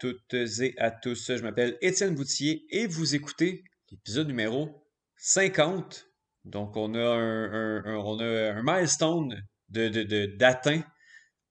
Toutes et à tous. Je m'appelle Étienne Boutier et vous écoutez l'épisode numéro 50. Donc, on a un, milestone de, de, d'atteint.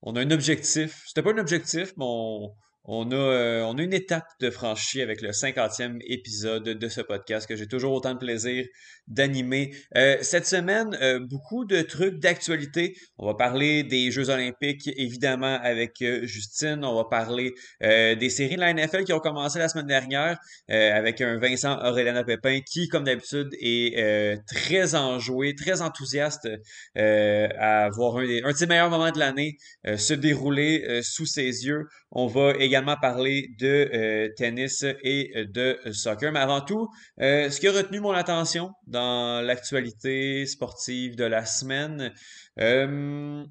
On a un objectif. C'était pas un objectif, mais on, on a, euh, on a une étape de franchie avec le 50e épisode de ce podcast que j'ai toujours autant de plaisir d'animer. Euh, cette semaine, euh, beaucoup de trucs d'actualité. On va parler des Jeux olympiques, évidemment, avec Justine. On va parler des séries de la NFL qui ont commencé la semaine dernière avec un Vincent Aurélana Pépin qui, comme d'habitude, est très enjoué, très enthousiaste à voir un, un de meilleurs moments de l'année se dérouler sous ses yeux. On va également parler de euh, tennis et de soccer. Mais avant tout, euh, ce qui a retenu mon attention dans l'actualité sportive de la semaine, euh,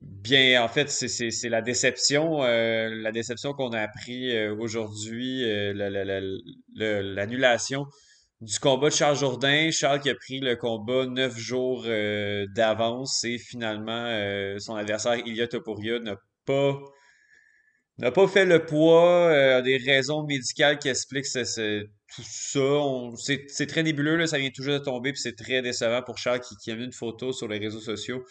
bien, en fait, c'est la déception, la déception qu'on a appris aujourd'hui, l'annulation du combat de Charles Jourdain. Charles qui a pris le combat neuf jours d'avance et finalement son adversaire Ilya Topuria n'a pas n'a pas fait le poids, euh, des raisons médicales qui expliquent tout ça. C'est très nébuleux, là, ça vient toujours de tomber, puis c'est très décevant pour Charles qui, a mis une photo sur les réseaux sociaux.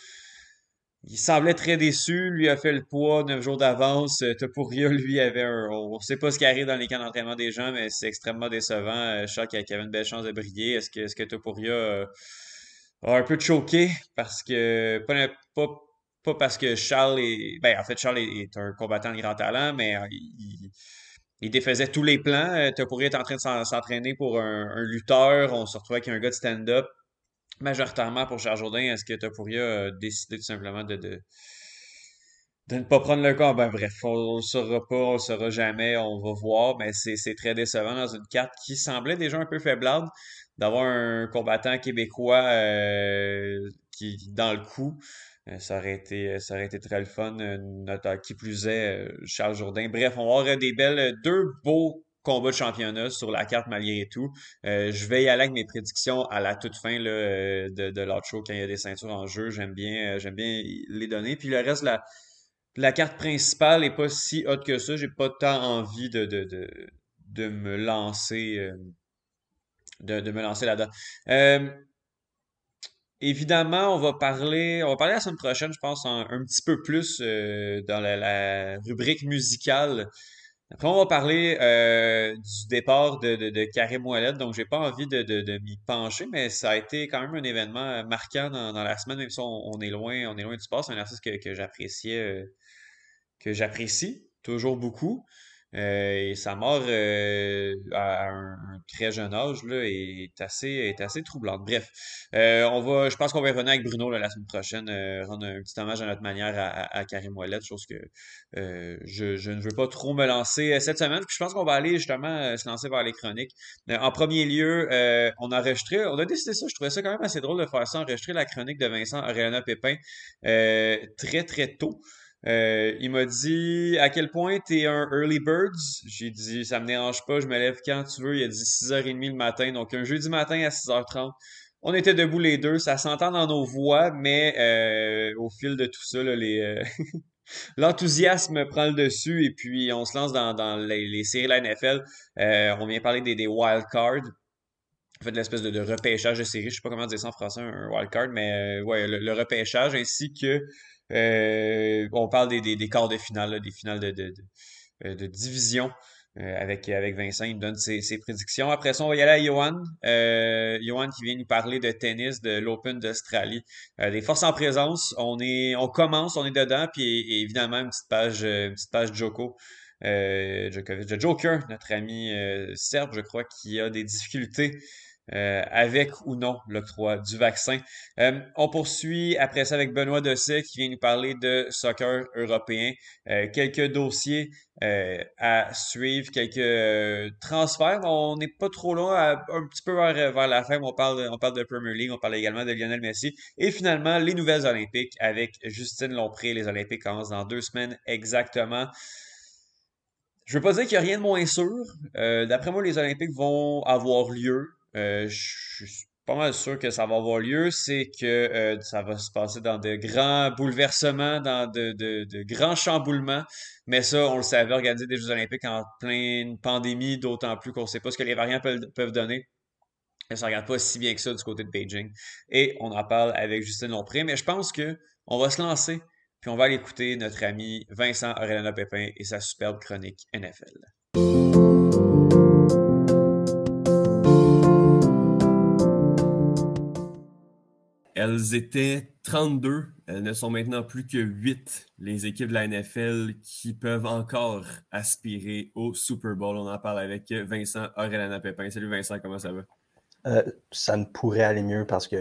Il semblait très déçu, lui a fait le poids neuf jours d'avance. Euh, Topuria, lui, avait un. On ne sait pas ce qui arrive dans les camps d'entraînement des gens, mais c'est extrêmement décevant. Euh, Charles qui, avait une belle chance de briller. Est-ce que, est que Topuria a un peu choqué? Parce que pas parce que Charles est. Ben, en fait, Charles est, un combattant de grand talent, mais euh, il, défaisait tous les plans. Euh, Topuria est en train de s'entraîner pour un, lutteur. On se retrouve avec un gars de stand-up. Majoritairement pour Charles Jourdain, est-ce que Topuria a décidé tout simplement de, de, ne pas prendre le cas? Ben, bref, on ne saura pas, on ne saura jamais, on va voir, mais c'est très décevant dans une carte qui semblait déjà un peu faiblarde d'avoir un combattant québécois euh, qui dans le coup. Euh, ça aurait été, euh, ça aurait été très le fun. Notre, qui plus est, euh, Charles Jourdain. Bref, on va avoir des belles, deux beaux combats de championnat sur la carte malgré tout. je vais y aller avec mes prédictions à la toute fin là, de, de l'autre show quand il y a des ceintures en jeu. J'aime bien, j'aime bien les donner. Puis le reste, la, la carte principale n'est pas si haute que ça. J'ai pas tant envie de, de, de, de me lancer. de, de me lancer là-dedans. Évidemment, on va parler, on va parler la semaine prochaine, je pense, un, petit peu plus euh, dans la, rubrique musicale. Après, on va parler euh, du départ de, de, Karim Ouellet, donc j'ai pas envie de, de, m'y pencher, mais ça a été quand même un événement marquant dans, dans la semaine, même si on, est loin, on est loin du sport. C'est un artiste que, que j'appréciais, euh, que j'apprécie toujours beaucoup. Euh, et sa mort euh, à un, très jeune âge là, est assez est assez troublante. Bref, euh, on va, je pense qu'on va revenir avec Bruno la semaine prochaine, rendre un petit hommage à notre manière à, Karim Ouellet, chose que je, je, ne veux pas trop me lancer cette semaine. Puis je pense qu'on va aller justement se lancer vers les chroniques. en premier lieu, on a enregistré, on a décidé ça. Je trouvais ça quand même assez drôle de faire ça, enregistrer la chronique de Vincent Aréana Pépin très très tôt. Euh, il m'a dit à quel point t'es un early birds. J'ai dit ça me dérange pas, je me lève quand tu veux. Il a dit 6h30 le matin, donc un jeudi matin à 6h30. On était debout les deux, ça s'entend dans nos voix, mais euh, au fil de tout ça, les euh, l'enthousiasme prend le dessus et puis on se lance dans, les, séries de la NFL. on vient parler des, des wild cards. En fait, l'espèce de, repêchage de séries, je sais pas comment dire ça en français, un wild card, mais ouais, le repêchage ainsi que euh, on parle des, des, quarts de finale, des finales de, de, de, de division. Euh, avec, avec Vincent, il me donne ses, ses, prédictions. Après ça, on va y aller à Johan. Euh, qui vient nous parler de tennis, de l'Open d'Australie. Euh, des forces en présence, on est on commence, on est dedans, puis évidemment une petite page, une petite page Joko. Euh, Joker, notre ami serbe, je crois, qui a des difficultés euh, avec ou non l'octroi du vaccin. Euh, on poursuit après ça avec Benoît Dosset qui vient nous parler de soccer européen. Euh, quelques dossiers à suivre, quelques transferts. On n'est pas trop loin, un petit peu vers, la fin. On parle, on parle de Premier League, on parle également de Lionel Messi. Et finalement, les nouvelles Olympiques avec Justine Lompré. Les Olympiques commencent dans deux semaines exactement. Je veux pas dire qu'il n'y a rien de moins sûr. D'après moi, les Olympiques vont avoir lieu. Euh, je suis pas mal sûr que ça va avoir lieu, c'est que euh, ça va se passer dans de grands bouleversements, dans de, grands chamboulements. Mais ça, on le savait, organiser des Jeux olympiques en pleine pandémie, d'autant plus qu'on ne sait pas ce que les variants peuvent, donner. Ça ne regarde pas si bien que ça du côté de Beijing. Et on en parle avec Justine Lompré. Mais je pense que on va se lancer, puis on va aller écouter notre ami Vincent Aurélana Pépin et sa superbe chronique NFL. Elles étaient 32. Elles ne sont maintenant plus que 8, les équipes de la NFL qui peuvent encore aspirer au Super Bowl. On en parle avec Vincent Aurélana Pépin. Salut Vincent, comment ça va? Euh, ça ne pourrait aller mieux parce que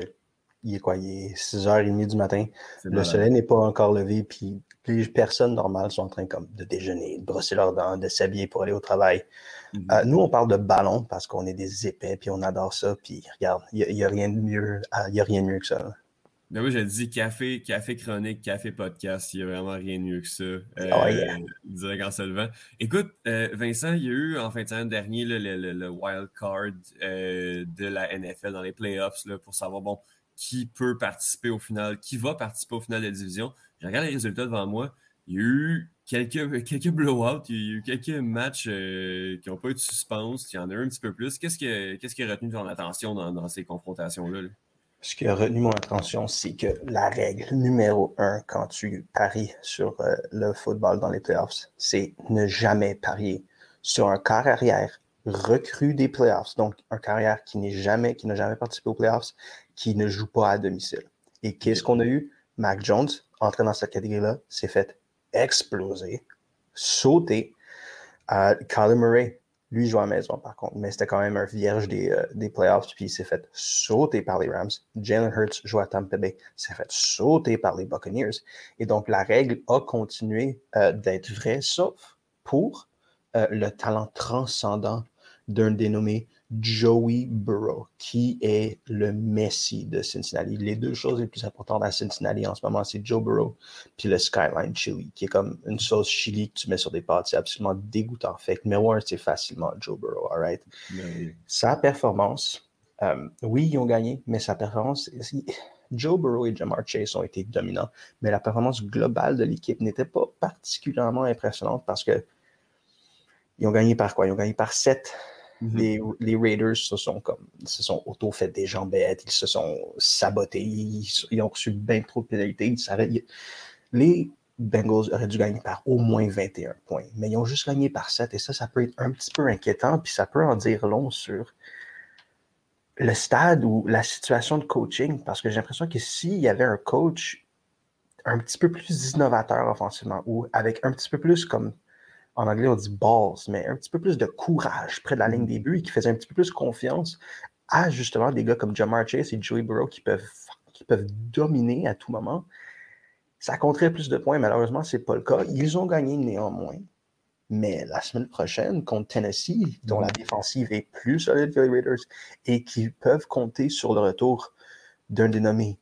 il est quoi? Il est 6h30 du matin. Le soleil n'est pas encore levé, puis les personnes normales sont en train comme de déjeuner, de brosser leurs dents, de s'habiller pour aller au travail. Mhm. Euh, nous, on parle de ballon parce qu'on est des épais, puis on adore ça. Puis regarde, il n'y a, rien de mieux, euh, il a rien de mieux que ça. Ben oui, je dis café, café chronique, café podcast, il n'y a vraiment rien de mieux que ça. Euh, oh, Direct en se levant. Écoute, Vincent, il y a eu en fin de semaine dernier le, le, wild card de la NFL dans les playoffs là, pour savoir bon, qui peut participer au final, qui va participer au final de la division. Je regarde les résultats devant moi. Il y a eu quelques, quelques blowouts, il y a eu quelques matchs euh, qui n'ont pas eu de suspense. Il y en a eu un petit peu plus. Qu'est-ce qui, a retenu ton attention dans, ces confrontations-là? Ce qui a retenu mon attention, c'est que la règle numéro un quand tu paries sur euh, le football dans les playoffs, c'est ne jamais parier sur un quart arrière recru des playoffs, donc un carrière qui n'est jamais, qui n'a jamais participé aux playoffs, qui ne joue pas à domicile. Et qu'est-ce qu'on a eu? Mac Jones, entré dans cette catégorie-là, s'est fait exploser, sauter. Euh, Kyler Murray, lui joue à maison par contre, mais c'était quand même un vierge des, euh, des playoffs, puis il s'est fait sauter par les Rams. Jalen Hurts joue à Tampa Bay, s'est fait sauter par les Buccaneers. Et donc la règle a continué euh, d'être vraie, sauf pour le talent transcendant d'un dénommé Joey Burrow, qui est le Messi de Cincinnati. Les deux choses les plus importantes à Cincinnati en ce moment, c'est Joe Burrow puis le Skyline Chili, qui est comme une sauce chili que tu mets sur des pâtes. C'est absolument dégoûtant. Fait numéro un, c'est facilement Joe Burrow, all right? Sa performance, euh, oui, ils ont gagné, mais sa performance, Joe Burrow et Jamar Chase ont été dominants, mais la performance globale de l'équipe n'était pas particulièrement impressionnante parce que ils ont gagné par quoi? Ils ont gagné par 7 Mm-hmm. les, Raiders se sont comme se sont auto-fait des jambettes, ils se sont sabotés, ils, ont reçu bien trop de pénalités. les Bengals auraient dû gagner par au moins 21 points, mais ils ont juste gagné par 7 et ça, ça peut être un petit peu inquiétant, puis ça peut en dire long sur le stade ou la situation de coaching, parce que j'ai l'impression que s'il y avait un coach un petit peu plus innovateur offensivement ou avec un petit peu plus comme en anglais on dit balls, mais un petit peu plus de courage près de la ligne des buts et qui faisait un petit peu plus confiance à justement des gars comme Jamar Chase et Joey Burrow qui peuvent, qui peuvent dominer à tout moment. Ça compterait plus de points, malheureusement, ce n'est pas le cas. Ils ont gagné néanmoins. Mais la semaine prochaine, contre Tennessee, dont la défensive est plus solide que les Raiders, et qui peuvent compter sur le retour d'un dénommé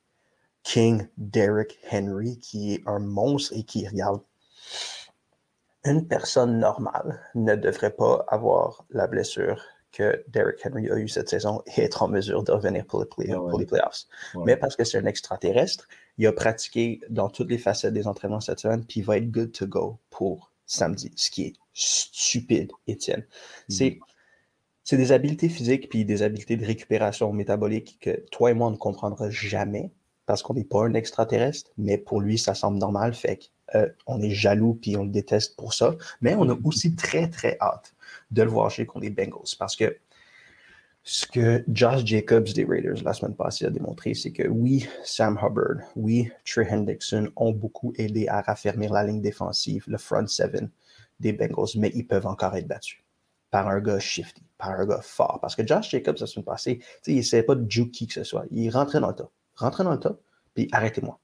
King Derrick Henry, qui est un monstre et qui, regarde, une personne normale ne devrait pas avoir la blessure que Derrick Henry a eu cette saison et être en mesure de revenir pour, les, playoffs. Mais parce que c'est un extraterrestre, il a pratiqué dans toutes les facettes des entraînements cette semaine, puis il va être good to go pour samedi, ce qui est stupide, Étienne. Mm. C'est des habiletés physiques puis des habiletés de récupération métabolique que toi et moi, on ne comprendra jamais parce qu'on n'est pas un extraterrestre, mais pour lui, ça semble normal. Fait euh, on est jaloux puis on le déteste pour ça. Mais on a aussi très, très hâte de le voir chez contre les Bengals parce que ce que Josh Jacobs des Raiders la semaine passée a démontré, c'est que oui, Sam Hubbard, oui, Trey Hendrickson ont beaucoup aidé à raffermir la ligne défensive, le front seven des Bengals, mais ils peuvent encore être battus par un gars shifty, par un gars fort. Parce que Josh Jacobs, la semaine passée, il n'essayait pas de juke que ce soit. Il rentrait dans le tas. Rentrait dans le tas, puis arrêtez-moi.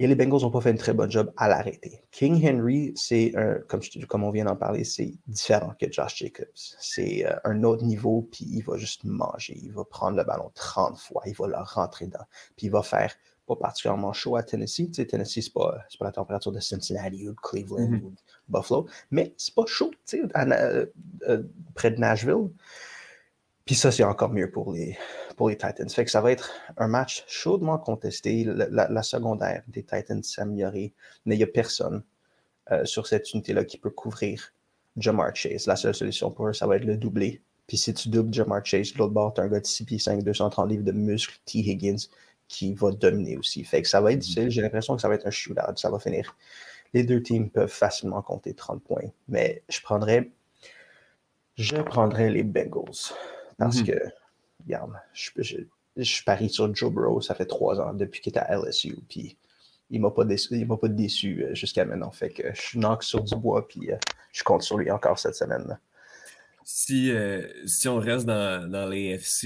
Et les Bengals n'ont pas fait un très bon job à l'arrêter. King Henry, c'est comme, comme on vient d'en parler, c'est différent que Josh Jacobs. C'est euh, un autre niveau, puis il va juste manger. Il va prendre le ballon 30 fois, il va le rentrer dedans, puis il va faire pas particulièrement chaud à Tennessee. Tu sais, Tennessee, c'est pas, pas la température de Cincinnati ou de Cleveland mm-hmm. ou de Buffalo, mais c'est pas chaud, tu sais, euh, euh, près de Nashville. Puis ça, c'est encore mieux pour les, pour les Titans. Fait que ça va être un match chaudement contesté. La, secondaire des Titans s'est améliorée, mais il n'y a personne euh, sur cette unité-là qui peut couvrir Jamar Chase. La seule solution pour eux, ça va être le doubler. Puis si tu doubles Jamar Chase, l'autre bord, tu as un gars de 6 pieds 5, 230 livres de muscles, T. Higgins, qui va dominer aussi. Fait que ça va être difficile. J'ai l'impression que ça va être un shootout. Ça va finir. Les deux teams peuvent facilement compter 30 points. Mais je prendrais, je prendrais les Bengals. Parce mhm. que, regarde, je, je, parie sur Joe Burrow, ça fait trois ans depuis qu'il était à LSU. Puis il m'a pas déçu, m'a pas déçu euh, jusqu'à maintenant. Fait que je suis knock sur du bois, puis euh, je compte sur lui encore cette semaine. Si, euh, si on reste dans, dans l'AFC,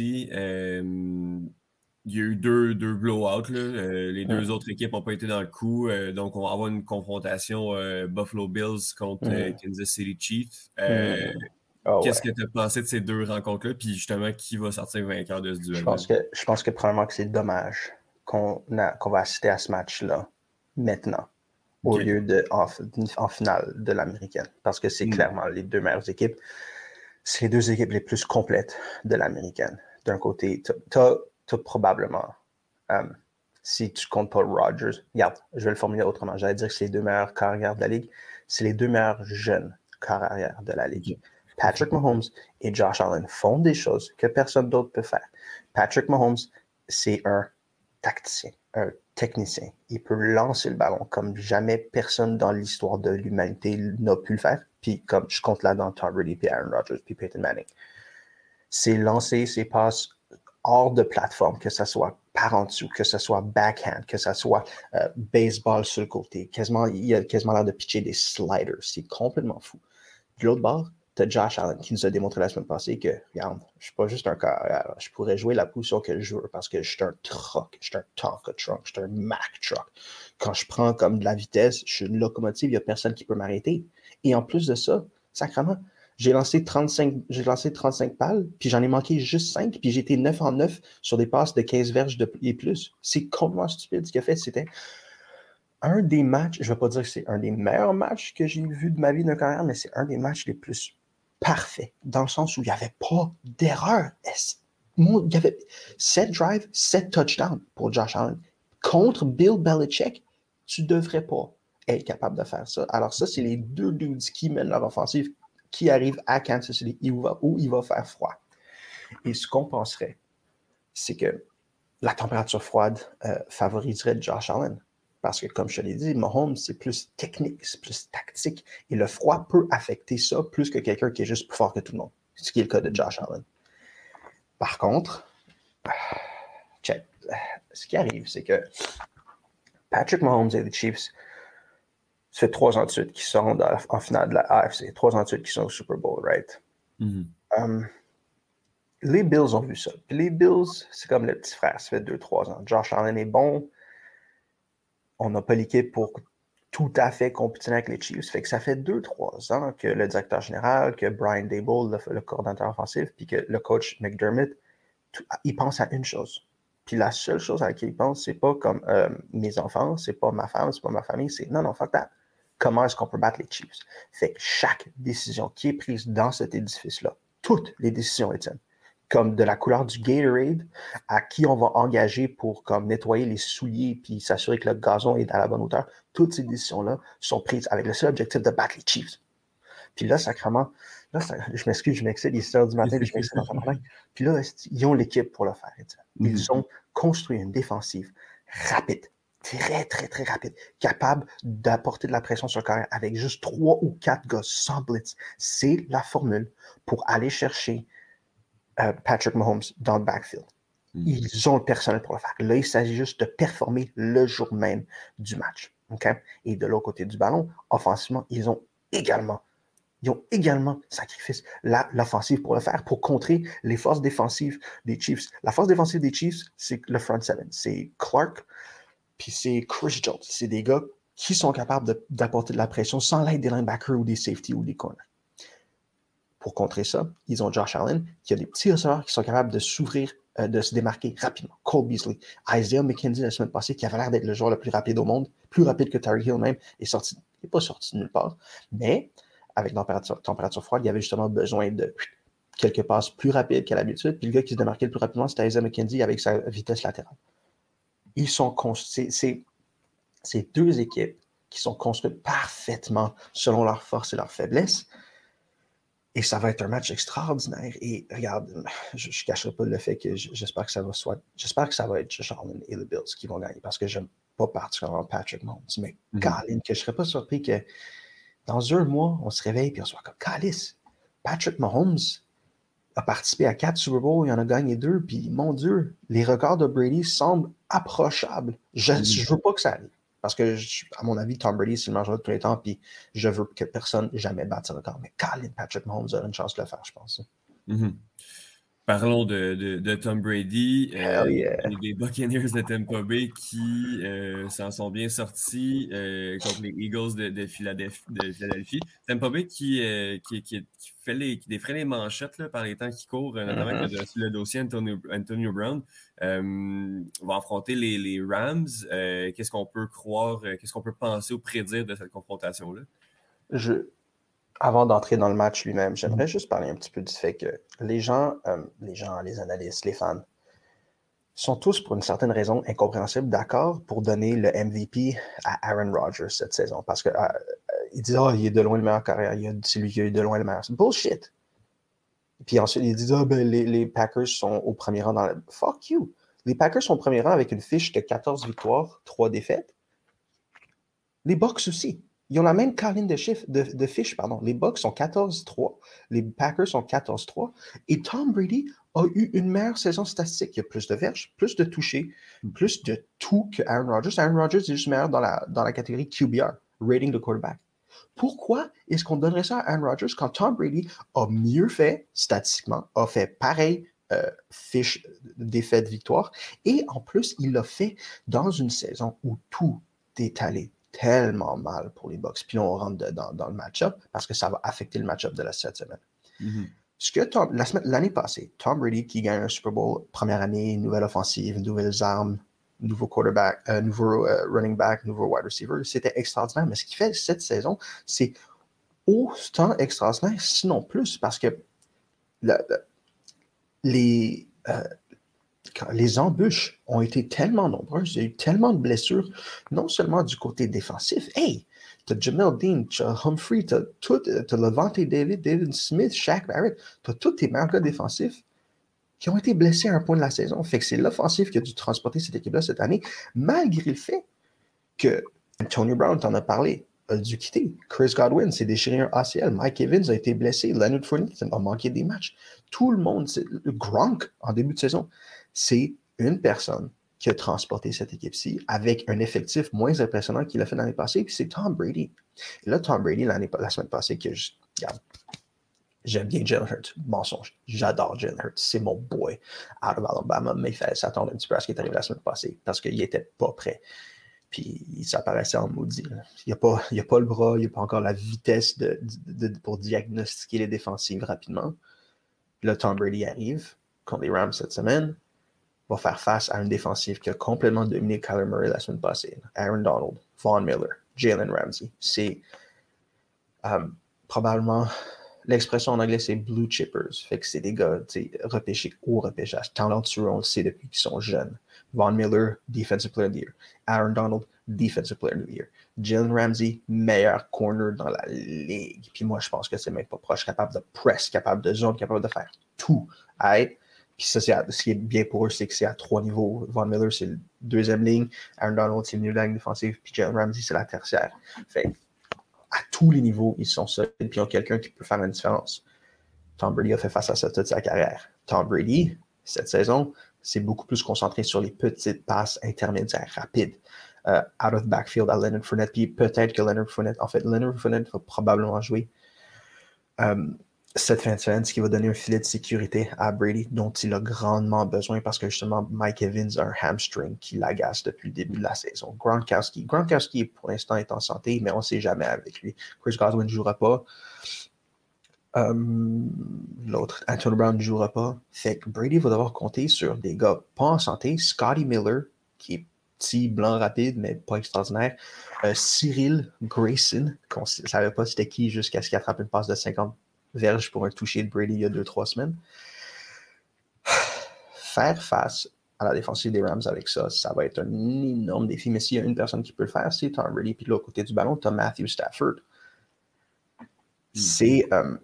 il y a eu deux, deux blowouts. Euh, les deux autres équipes n'ont pas été dans le coup. Donc, on va avoir une confrontation Buffalo Bills contre Kansas City Chiefs. Ah qu'est-ce que tu as pensé de ces deux rencontres-là? Puis justement, qui va sortir vainqueur de ce duel? Je pense que, je pense que probablement que c'est dommage qu'on va assister à ce match-là maintenant, au lieu de en, finale de l'américaine. Parce que c'est hmm. clairement les deux meilleures équipes. C'est les deux équipes les plus complètes de l'américaine. D'un côté, tu as probablement, euh, si tu comptes pas Rodgers, regarde, je vais le formuler autrement. J'allais dire que c'est les deux meilleurs carrières de la ligue. C'est les deux meilleurs jeunes carrières de la ligue. Patrick Mahomes et Josh Allen font des choses que personne d'autre peut faire. Patrick Mahomes, c'est un tacticien, un technicien. Il peut lancer le ballon comme jamais personne dans l'histoire de l'humanité n'a pu le faire. Puis comme je compte là dans Tom Brady, puis Aaron Rodgers, puis Peyton Manning. C'est lancer ses passes hors de plateforme, que ce soit par en dessous, que ce soit backhand, que ce soit euh, baseball sur le côté. Quasiment, il a quasiment l'air de pitcher des sliders. C'est complètement fou. De l'autre bord, as Josh Allen qui nous a démontré la semaine passée que, regarde, je suis pas juste un carrière. Je pourrais jouer la position que je veux parce que je suis un truck, je suis un Tonka truck, je suis un Mack truck. Quand je prends comme de la vitesse, je suis une locomotive, il n'y a personne qui peut m'arrêter. Et en plus de ça, sacrément, j'ai lancé 35, j'ai lancé 35 balles, puis j'en ai manqué juste 5, puis j'étais 9 en 9 sur des passes de 15 verges et plus. C'est complètement stupide ce qu'il a fait. C'était un des matchs, je ne vais pas dire que c'est un des meilleurs matchs que j'ai vu de ma vie de carrière, mais c'est un des matchs les plus parfaits, dans le sens où il n'y avait pas d'erreur. Il y avait 7 drives, 7 touchdowns pour Josh Allen. Contre Bill Belichick, tu ne devrais pas être capable de faire ça. Alors ça, c'est les deux dudes qui mènent leur offensive qui arrive à Kansas City où il va faire froid. Et ce qu'on penserait, c'est que la température froide euh, favoriserait Josh Allen. Parce que, comme je te l'ai dit, Mahomes, c'est plus technique, c'est plus tactique. Et le froid peut affecter ça plus que quelqu'un qui est juste plus fort que tout le monde. Ce qui est le cas de Josh Allen. Par contre, check, ce qui arrive, c'est que Patrick Mahomes et les Chiefs ça fait trois ans de suite qu'ils sont en finale de la AFC, trois ans de suite qu'ils sont au Super Bowl, right? Mm-hmm. Um, les Bills ont vu ça. les Bills, c'est comme le petit frère, ça fait deux, trois ans. Josh Allen est bon. On n'a pas l'équipe pour tout à fait compétitionner avec les Chiefs. Fait que ça fait deux, trois ans que le directeur général, que Brian Dable, le, coordinateur offensif, puis que le coach McDermott, il pense à une chose. Puis la seule chose à laquelle il pense, c'est pas comme euh, mes enfants, c'est pas ma femme, c'est pas ma famille, c'est non, non, fuck that comment est-ce qu'on peut battre les Chiefs? Fait que chaque décision qui est prise dans cet édifice-là, toutes les décisions, Étienne, comme de la couleur du Gatorade, à qui on va engager pour comme nettoyer les souliers puis s'assurer que le gazon est à la bonne hauteur, toutes ces décisions-là sont prises avec le seul objectif de battre les Chiefs. Puis là, sacrément, là, je m'excuse, je m'excite, il est 6 du matin, puis je m'excite dans matin. Puis là, ils ont l'équipe pour le faire. Ils mm-hmm. ont construit une défensive rapide, très, très, très rapide, capable d'apporter de la pression sur le carrière avec juste trois ou quatre gars sans blitz. C'est la formule pour aller chercher euh, Patrick Mahomes dans le backfield. Hmm. Ils ont le personnel pour le faire. Là, il s'agit juste de performer le jour même du match. Et de l'autre côté du ballon, offensivement, ils ont également ils ont également sacrifié l'offensive pour le faire, pour contrer les forces défensives des Chiefs. La force défensive des Chiefs, c'est le front seven. C'est Clark, puis c'est Chris Jones. C'est des gars qui sont capables d'apporter de, la pression sans l'aide des linebackers ou des safety ou des corners. Pour contrer ça, ils ont Josh Allen, qui a des petits receveurs qui sont capables de s'ouvrir, euh, de se démarquer rapidement. Cole Beasley, Isaiah McKenzie la semaine passée, qui avait l'air d'être le joueur le plus rapide au monde, plus rapide que Terry Hill même, est sorti, n'est pas sorti de nulle part. Mais avec température, température froide, il y avait justement besoin de quelques passes plus rapides qu'à l'habitude. Puis le gars qui se démarquait le plus rapidement, c'était Isaiah McKenzie avec sa vitesse latérale. Ils sont c'est deux équipes qui sont construites parfaitement selon leurs forces et leurs faiblesses. Et ça va être un match extraordinaire. Et regarde, je ne cacherai pas le fait que j'espère que ça va soit. J'espère que ça va être Josh Allen et les Bills qui vont gagner parce que j'aime pas particulièrement Patrick Mahomes. Mais mm que je ne serais pas surpris que dans un mois, on se réveille et on soit comme Calice. Patrick Mahomes a participé à quatre Super Bowls, il en a gagné deux, puis mon Dieu, les records de Brady semblent approchables. Je ne mm veux pas que ça arrive. Parce que, à mon avis, Tom Brady, c'est le majeur de tous les temps, puis je veux que personne jamais batte ce record. Mais Colin Patrick Mahomes a une chance de le faire, je pense. Mm-hmm. Parlons de, de, Tom Brady, euh, des Buccaneers de Tampa Bay qui euh, s'en sont bien sortis euh, contre les Eagles de, Philadelphie. Tampa Bay qui, qui, qui, fait les, qui défrait les manchettes là, par les temps qui courent, notamment avec le, dossier Antonio, Brown. va affronter les, les Rams. qu'est-ce qu'on peut croire, qu'est-ce qu'on peut penser ou prédire de cette confrontation-là? Je, avant d'entrer dans le match lui-même, j'aimerais juste parler un petit peu du fait que les gens, euh, les gens, les analystes, les fans, sont tous, pour une certaine raison incompréhensible, d'accord pour donner le MVP à Aaron Rodgers cette saison. Parce qu'ils euh, disent, oh, il est de loin le meilleur carrière, c'est lui qui a eu de loin le meilleur. C'est bullshit. Puis ensuite, ils disent, oh, ben, les, les, Packers sont au premier rang dans la. Fuck you. Les Packers sont au premier rang avec une fiche de 14 victoires, 3 défaites. Les Bucks aussi. Ils ont la même colline de, chiffres, de, fiches. Pardon. Les Bucks sont 14-3. Les Packers sont 14-3. Et Tom Brady a eu une meilleure saison statistique. Il y a plus de verges, plus de touchés, hmm. plus de tout que Aaron Rodgers. Aaron Rodgers est juste meilleur dans la, dans la catégorie QBR, rating de quarterback. Pourquoi est-ce qu'on donnerait ça à Aaron Rodgers quand Tom Brady a mieux fait statistiquement, a fait pareil euh, fiche défaite victoire et en plus il l'a fait dans une saison où tout est allé tellement mal pour les Bucks. Puis on rentre dans, le match-up parce que ça va affecter le match-up de la cette semaine. Mm-hmm. Ce que l'année passée, Tom Brady qui gagne un Super Bowl, première année, nouvelle offensive, nouvelles armes, nouveau quarterback, euh, nouveau euh, running back, nouveau wide receiver, c'était extraordinaire. Mais ce qu'il fait cette saison, c'est autant extraordinaire, sinon plus, parce que les, euh, les embûches ont été tellement nombreuses, il y a eu tellement de blessures, non seulement du côté défensif. Hey, t'as Jamel Dean, t'as Humphrey, t'as tout, t'as Levante David, David Smith, Shaq Barrett, t'as tous tes meilleurs gars défensifs qui ont été blessés à un point de la saison. Fait que c'est l'offensif qui a dû transporter cette équipe-là cette année, malgré le fait que Tony Brown t'en a parlé, a dû quitter. Chris Godwin s'est déchiré un ACL. Mike Evans a été blessé. Leonard Fournette a manqué des matchs. Tout le monde, Gronk en début de saison c'est une personne qui a transporté cette équipe-ci avec un effectif moins impressionnant qu'il a fait l'année passée, puis c'est Tom Brady. Là, Tom Brady, la semaine passée, que je, j'aime bien Jalen Hurts. Mensonge. J'adore Jalen Hurts. C'est mon boy out of Alabama, mais il fallait s'attendre un petit peu à ce qui est arrivé la semaine passée parce qu'il n'était pas prêt. Puis ça paraissait en maudit. Il n'y a, pas, a pas le bras, il n'y a pas encore la vitesse de, pour diagnostiquer les défensives rapidement. là, Tom Brady arrive contre les Rams cette semaine va faire face à une défensive qui a complètement dominé Kyler Murray la semaine passée. Aaron Donald, Vaughn Miller, Jalen Ramsey. C'est euh, probablement l'expression en anglais, c'est blue chippers. Fait que c'est des gars repêchés au repêchage, talentueux, on le sait depuis qu'ils sont jeunes. Vaughn Miller, Defensive Player of the Year. Aaron Donald, Defensive Player of the Year. Jalen Ramsey, meilleur corner dans la ligue. Puis moi, je pense que c'est même pas proche, capable de press, capable de zone, capable de faire tout. Puis ça, ce qui est bien pour eux, c'est que c'est à trois niveaux. Von Miller, c'est le deuxième ligne. Aaron Donald, c'est le milieu de ligne défensive. Puis Jalen Ramsey, c'est la tertiaire. Fait à tous les niveaux, ils sont solides. Puis ils ont quelqu'un qui peut faire une différence. Tom Brady a fait face à ça toute sa carrière. Tom Brady, cette saison, c'est beaucoup plus concentré sur les petites passes intermédiaires rapides. Euh, out of backfield à Leonard Fournette. Puis peut-être que Leonard Fournette, en fait, Leonard Fournette va probablement jouer. Euh, cette fin de semaine, ce qui va donner un filet de sécurité à Brady dont il a grandement besoin parce que justement Mike Evans a un hamstring qui l'agace depuis le début de la saison. Gronkowski, Gronkowski pour l'instant est en santé, mais on ne sait jamais avec lui. Chris Godwin ne jouera pas. Um, l'autre, Antonio Brown ne jouera pas. Fait que Brady va devoir compter sur des gars pas en santé. Scotty Miller, qui est petit, blanc, rapide, mais pas extraordinaire. Euh, Cyril Grayson, qu'on ne savait pas c'était qui jusqu'à ce qu'il attrape une passe de 50 verges pour un toucher de Brady il y a deux, trois semaines. Faire face à la défensive des Rams avec ça, ça va être un énorme défi. Mais s'il y a une personne qui peut le faire, c'est Tom Brady. Puis de l'autre côté du ballon, tu as Matthew Stafford. Hmm. C'est. Euh,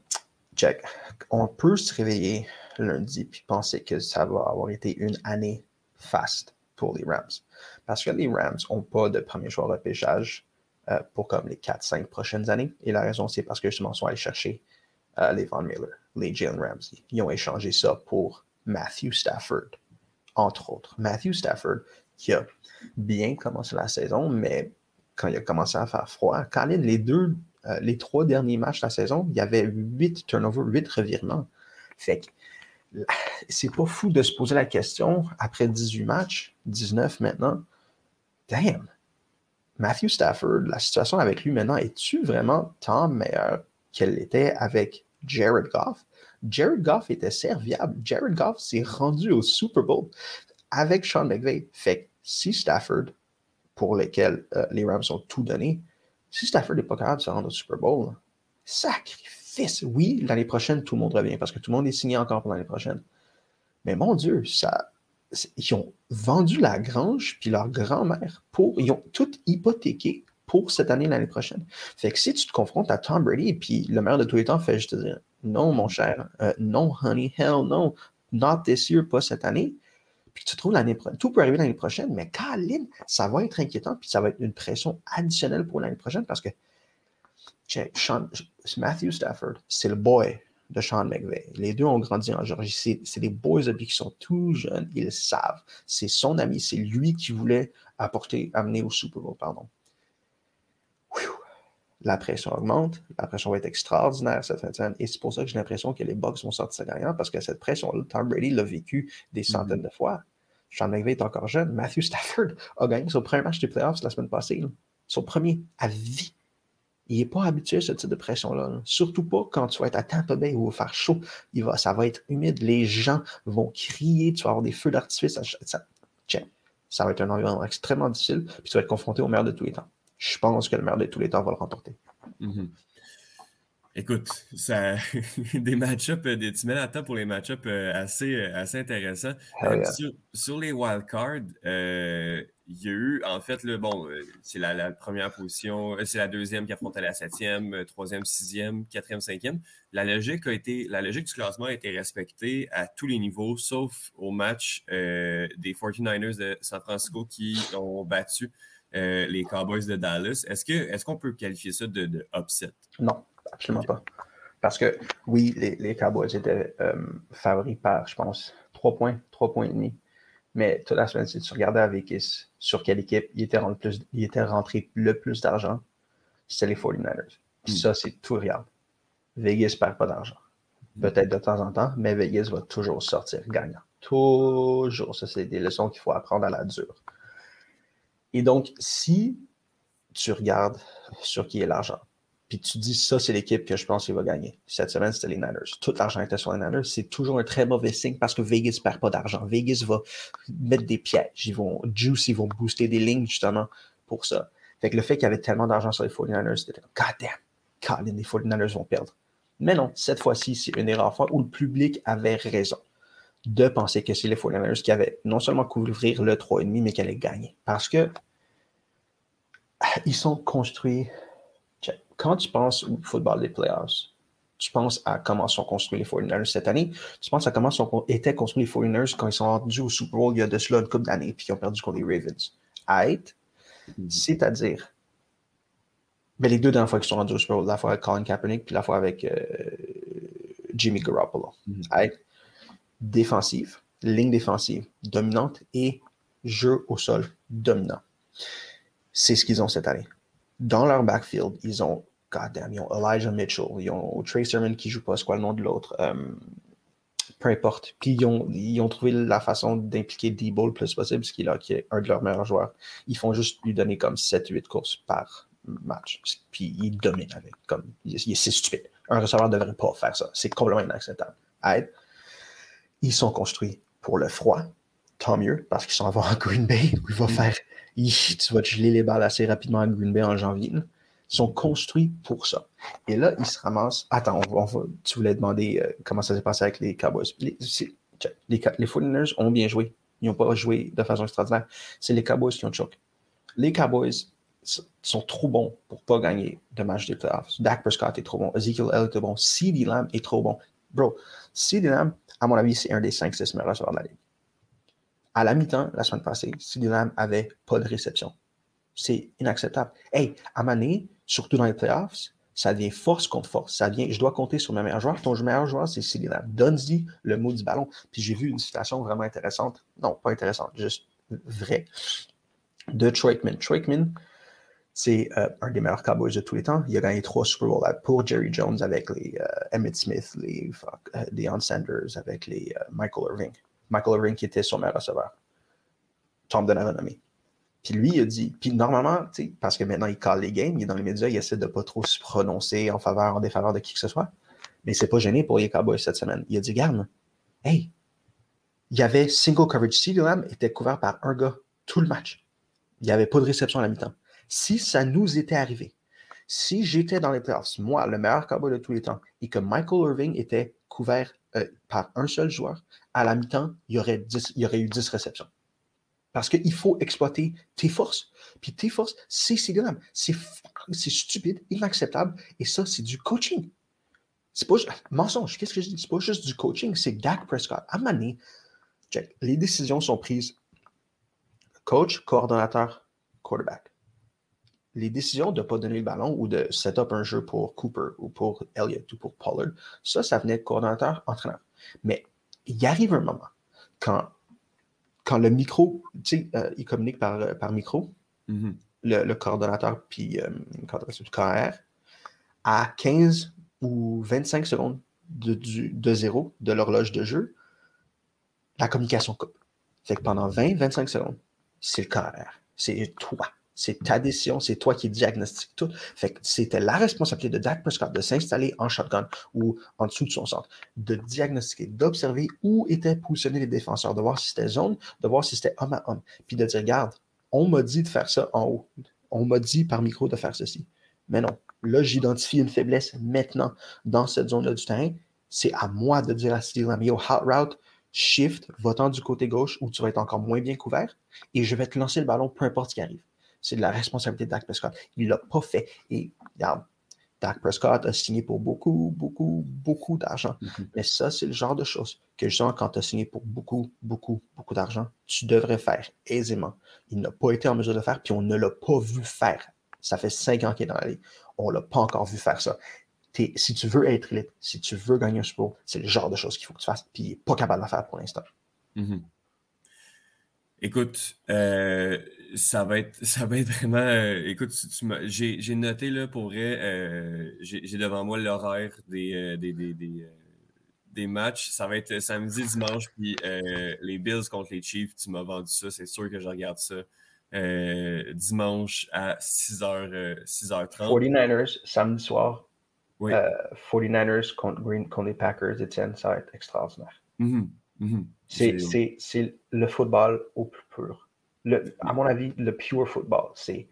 check. On peut se réveiller lundi puis penser que ça va avoir été une année faste pour les Rams. Parce que les Rams n'ont pas de premier choix de pêchage euh, pour comme les 4-5 prochaines années. Et la raison, c'est parce que justement, ils sont allés chercher euh, les Von Miller, les Jalen Ramsey. Ils ont échangé ça pour Matthew Stafford entre autres. Matthew Stafford, qui a bien commencé la saison, mais quand il a commencé à faire froid, quand les deux, euh, les trois derniers matchs de la saison, il y avait huit turnovers, huit revirements. Fait que c'est pas fou de se poser la question après 18 matchs, 19 maintenant. Damn! Matthew Stafford, la situation avec lui maintenant, est-tu vraiment tant meilleure qu'elle était avec Jared Goff? Jared Goff était serviable. Jared Goff s'est rendu au Super Bowl avec Sean McVay. Fait que si Stafford, pour lesquels euh, les Rams ont tout donné, si Stafford n'est pas capable de se rendre au Super Bowl, sacrifice. Oui, l'année prochaine, tout le monde revient parce que tout le monde est signé encore pour l'année prochaine. Mais mon Dieu, ça, ils ont vendu la grange puis leur grand-mère pour. Ils ont tout hypothéqué pour cette année l'année prochaine. Fait que si tu te confrontes à Tom Brady puis le meilleur de tous les temps fait juste te dire non, mon cher. Euh, non, honey. Hell no. Not this year, pas cette année. Puis tu trouves l'année prochaine. Tout peut arriver l'année prochaine, mais Colin, ça va être inquiétant. Puis ça va être une pression additionnelle pour l'année prochaine parce que Matthew Stafford, c'est le boy de Sean McVay. Les deux ont grandi en Georgie. C'est des boys de qui sont tout jeunes. Ils savent. C'est son ami. C'est lui qui voulait apporter, amener au Super Bowl, pardon la pression augmente, la pression va être extraordinaire cette fin de semaine. Et c'est pour ça que j'ai l'impression que les Bucks vont sortir gagnants, parce que cette pression-là, Tom Brady l'a vécu des mm-hmm. centaines de fois. Sean McVay est encore jeune. Matthew Stafford a gagné son premier match des playoffs la semaine passée. Son premier à vie. Il n'est pas habitué à ce type de pression-là. Surtout pas quand tu vas être à Tampa Bay ou faire chaud. Il va, ça va être humide. Les gens vont crier. Tu vas avoir des feux d'artifice. Ça, ça va être un environnement extrêmement difficile. Puis tu vas être confronté au meilleur de tous les temps je pense que le meilleur de tous les temps va le remporter. Mm-hmm. Écoute, ça, des match-ups, euh, tu mets la table pour les match-ups euh, assez, euh, assez intéressants. sur, les wildcards, euh, il y a eu, en fait, le bon, c'est la, première position, c'est la deuxième qui affrontait la septième, troisième, sixième, quatrième, cinquième. La logique a été, la logique du classement a été respectée à tous les niveaux, sauf au match des 49ers de San Francisco qui ont battu euh, les Cowboys de Dallas. Est-ce qu'on est qu'on peut qualifier ça de, upset? Non, absolument pas. Parce que oui, les, Cowboys étaient euh, favoris par, je pense, 3 points, 3 points et demi. Mais toute la semaine, si tu regardais à Vegas sur quelle équipe il était, rentré, plus, il était rentré le plus d'argent, c'était les 49ers. Hmm. Ça, c'est tout regarde. Vegas perd pas d'argent. Hmm. Peut-être de temps en temps, mais Vegas va toujours sortir gagnant. Toujours. Ça, c'est des leçons qu'il faut apprendre à la dure. Et donc, si tu regardes sur qui est l'argent, puis tu dis ça, c'est l'équipe que je pense qu'il va gagner. Cette semaine, c'était les Niners. Tout l'argent était sur les Niners. C'est toujours un très mauvais signe parce que Vegas ne perd pas d'argent. Vegas va mettre des pièges. Ils vont, juice, ils vont booster des lignes justement pour ça. Fait que le fait qu'il y avait tellement d'argent sur les 49ers, c'était God damn, Colin, les 49ers vont perdre. Mais non, cette fois-ci, c'est une erreur fois où le public avait raison de penser que c'est les 49ers qui avaient non seulement couvrir le 3,5, mais qui allaient gagner. Parce que ils sont construits. Quand tu penses au football des playoffs, tu penses à comment sont construits les 49ers cette année. Tu penses à comment sont, étaient construits les 49ers quand ils sont rendus au Super Bowl il y a de cela une couple d'années puis qu'ils ont perdu contre les Ravens. Mm-hmm. C'est-à-dire, ben, les deux dernières fois qu'ils sont rendus au Super Bowl, la fois avec Colin Kaepernick puis la fois avec euh, Jimmy Garoppolo. Mm défensive, ligne défensive dominante et jeu au sol dominant. C'est ce qu'ils ont cette année. Dans leur backfield, ils ont, goddamn, ils ont Elijah Mitchell, ils ont Trey Sermon qui joue pas, c'est quoi le nom de l'autre? Euh, peu importe. Puis ils ont, trouvé la façon d'impliquer D-Ball le plus possible, ce qui est, qui est un de leurs meilleurs joueurs. Ils font juste lui donner comme 7-8 courses par match. Puis ils dominent avec. Comme, c'est stupide. Un receveur ne devrait pas faire ça. C'est complètement inacceptable. Ils sont construits pour le froid, tant mieux, parce qu'ils s'en vont en Green Bay, où il va mm. faire. tu vas te geler les balles assez rapidement à Green Bay en janvier. sont construits pour ça. Et là, ils se ramassent. Attends, on va, tu voulais demander euh, comment ça s'est passé avec les Cowboys. Les, les, les 49ers ont bien joué. Ils n'ont pas joué de façon extraordinaire. C'est les Cowboys qui ont choqué. Les Cowboys sont trop bons pour pas gagner de match des playoffs. Dak Prescott est trop bon. Ezekiel Elliott est bon. CeeDee Lamb est trop bon. Bro, CeeDee Lamb, à mon avis, c'est un des 5-6 meilleurs receveurs de la ligue. À la mi-temps, la semaine passée, CeeDee Lamb avait pas de réception. C'est inacceptable. Hey, à Mané, surtout dans les playoffs, ça devient force contre force. Ça vient, je dois compter sur mes meilleurs joueurs. Ton meilleur joueur, c'est CeeDee Lamb. Donne-y le mot du ballon. Puis j'ai vu une citation vraiment intéressante. Non, pas intéressante, juste vraie. De Troikman. Troikman, c'est euh, un des meilleurs Cowboys de tous les temps. Il a gagné trois Super Bowls pour Jerry Jones avec les euh, Emmett Smith, les euh, Deion Sanders, avec les Michael Irving. Michael Irving qui était son meilleur receveur. Tom Donovan nommé. Puis lui, il a dit, puis normalement, parce que maintenant il cale les games, il est dans les médias, il essaie de pas trop se prononcer en faveur, en défaveur de qui que ce soit. Mais c'est pas gêné pour les Cowboys cette semaine. Il a dit, garde, hey, il y avait single coverage. Si Lamb était couvert par un gars tout le match, il n'y avait pas de réception à la mi-temps. Si ça nous était arrivé, si j'étais dans les playoffs, moi, le meilleur cowboy de tous les temps, et que Michael Irving était couvert euh, par un seul joueur, à la mi-temps, il y aurait, il y aurait eu 10 réceptions. Parce qu'il faut exploiter tes forces. Puis tes forces, c'est C'est stupide, inacceptable. Et ça, c'est du coaching. C'est pas mensonge. Qu'est-ce que je dis? C'est pas juste du coaching, c'est Dak Prescott. À Mané, check. Les décisions sont prises. Coach, coordonnateur, quarterback. Les décisions de ne pas donner le ballon ou de set up un jeu pour Cooper ou pour Elliott ou pour Pollard, ça, ça venait de coordonnateur, entraîneur. Mais il arrive un moment quand quand le micro, tu sais, euh, il communique par, par micro, mm-hmm. le, coordonnateur puis euh, le à 15 ou 25 secondes de, de zéro de l'horloge de jeu, la communication coupe. Fait que pendant 20-25 secondes, c'est le KR. C'est toi. C'est ta décision, c'est toi qui diagnostique tout. Fait que c'était la responsabilité de Dak Prescott de s'installer en shotgun ou en dessous de son centre, de diagnostiquer, d'observer où étaient positionnés les défenseurs, de voir si c'était zone, de voir si c'était homme à homme, puis de dire, regarde, on m'a dit de faire ça en haut. On m'a dit par micro de faire ceci. Mais non, là, j'identifie une faiblesse maintenant dans cette zone-là du terrain. C'est à moi de dire à Steve Lamio, hot route, shift, va-t'en du côté gauche où tu vas être encore moins bien couvert et je vais te lancer le ballon peu importe ce qui arrive c'est de la responsabilité de Dak Prescott. Il ne l'a pas fait. Et regarde, Dak Prescott a signé pour beaucoup, beaucoup, beaucoup d'argent. Mm-hmm. Mais ça, c'est le genre de choses que justement, quand tu as signé pour beaucoup, beaucoup, beaucoup d'argent, tu devrais faire aisément. Il n'a pas été en mesure de faire, puis on ne l'a pas vu faire. Ça fait cinq ans qu'il est dans la ligue. On ne l'a pas encore vu faire ça. si tu veux être élite, si tu veux gagner un Super c'est le genre de choses qu'il faut que tu fasses, puis il n'est pas capable de le faire pour l'instant. Mm-hmm. Écoute, euh, ça va être ça va être vraiment. Euh, écoute, j'ai noté là pour vrai, euh, j'ai devant moi l'horaire des, des, des, des, matchs. Ça va être samedi, dimanche, puis les Bills contre les Chiefs. Tu m'as vendu ça, c'est sûr que je regarde ça. dimanche à 6h, 6h30. 49ers, samedi soir. Oui. 49ers contre, Green, contre les Packers, Etienne, ça va être extraordinaire. Mm-hmm. C'est le football au plus pur. Le, à mon avis, le pure football, c'est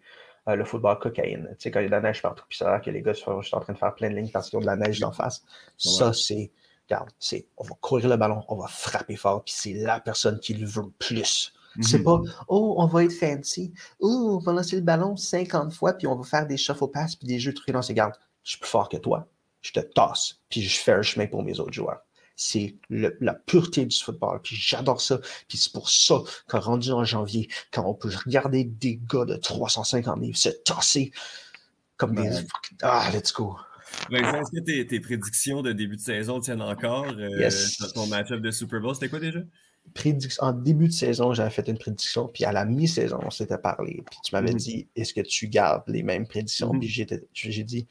euh, le football cocaïne. Tu sais, quand il y a de la neige partout, puis ça que les gars sont juste en train de faire plein de lignes parce qu'ils ont de la neige d'en face. Ça, c'est, regarde, c'est, on va courir le ballon, on va frapper fort, puis c'est la personne qui le veut le plus. C'est mm-hmm. pas, oh, on va être fancy, oh, on va lancer le ballon 50 fois, puis on va faire des shuffle pass, puis des jeux truqués. Non, c'est, regarde, je suis plus fort que toi, je te tasse, puis je fais un chemin pour mes autres joueurs c'est la pureté du football. Puis j'adore ça. Puis c'est pour ça qu'en rendu en janvier, quand on peut regarder des gars de 350 livres se tasser comme des. Ah, let's go. est-ce que tes, prédictions de début de saison tiennent encore? Euh, ton match-up de Super Bowl, c'était quoi déjà? en début de saison, j'avais fait une prédiction, puis à la mi-saison, on s'était parlé. Puis tu m'avais mm-hmm. dit, est-ce que tu gardes les mêmes prédictions? Mm-hmm. Puis j'ai dit,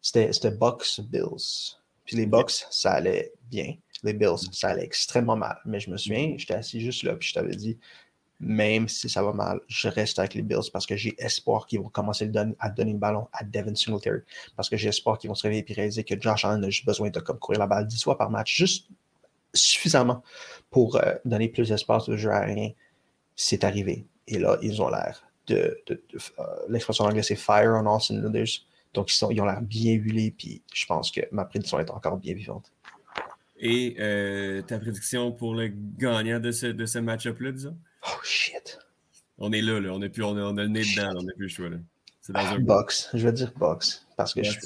c'était Bucks Bills. Puis les Bucks, ça allait bien. Les Bills, ça allait extrêmement mal. Mais je me souviens, j'étais assis juste là, puis je t'avais dit, même si ça va mal, je reste avec les Bills parce que j'ai espoir qu'ils vont commencer à donner le ballon à Devin Singletary. Parce que j'ai espoir qu'ils vont se réveiller et réaliser que Josh Allen a juste besoin de comme, courir la balle 10 fois par match, juste suffisamment pour euh, donner plus d'espace au jeu aérien. C'est arrivé. Et là, ils ont l'air de. de, euh, l'expression en anglais, c'est fire on all cylinders. Donc, ils, sont, ils ont l'air bien huilés, puis je pense que ma prédiction est encore bien vivante. Et euh, ta prédiction pour le gagnant de ce, de ce match-up-là, disons? Oh shit. On est là, là. On, est plus, on, a, le nez dedans, on n'a plus le choix. Là. C'est dans un box. Je vais dire box. Parce que je,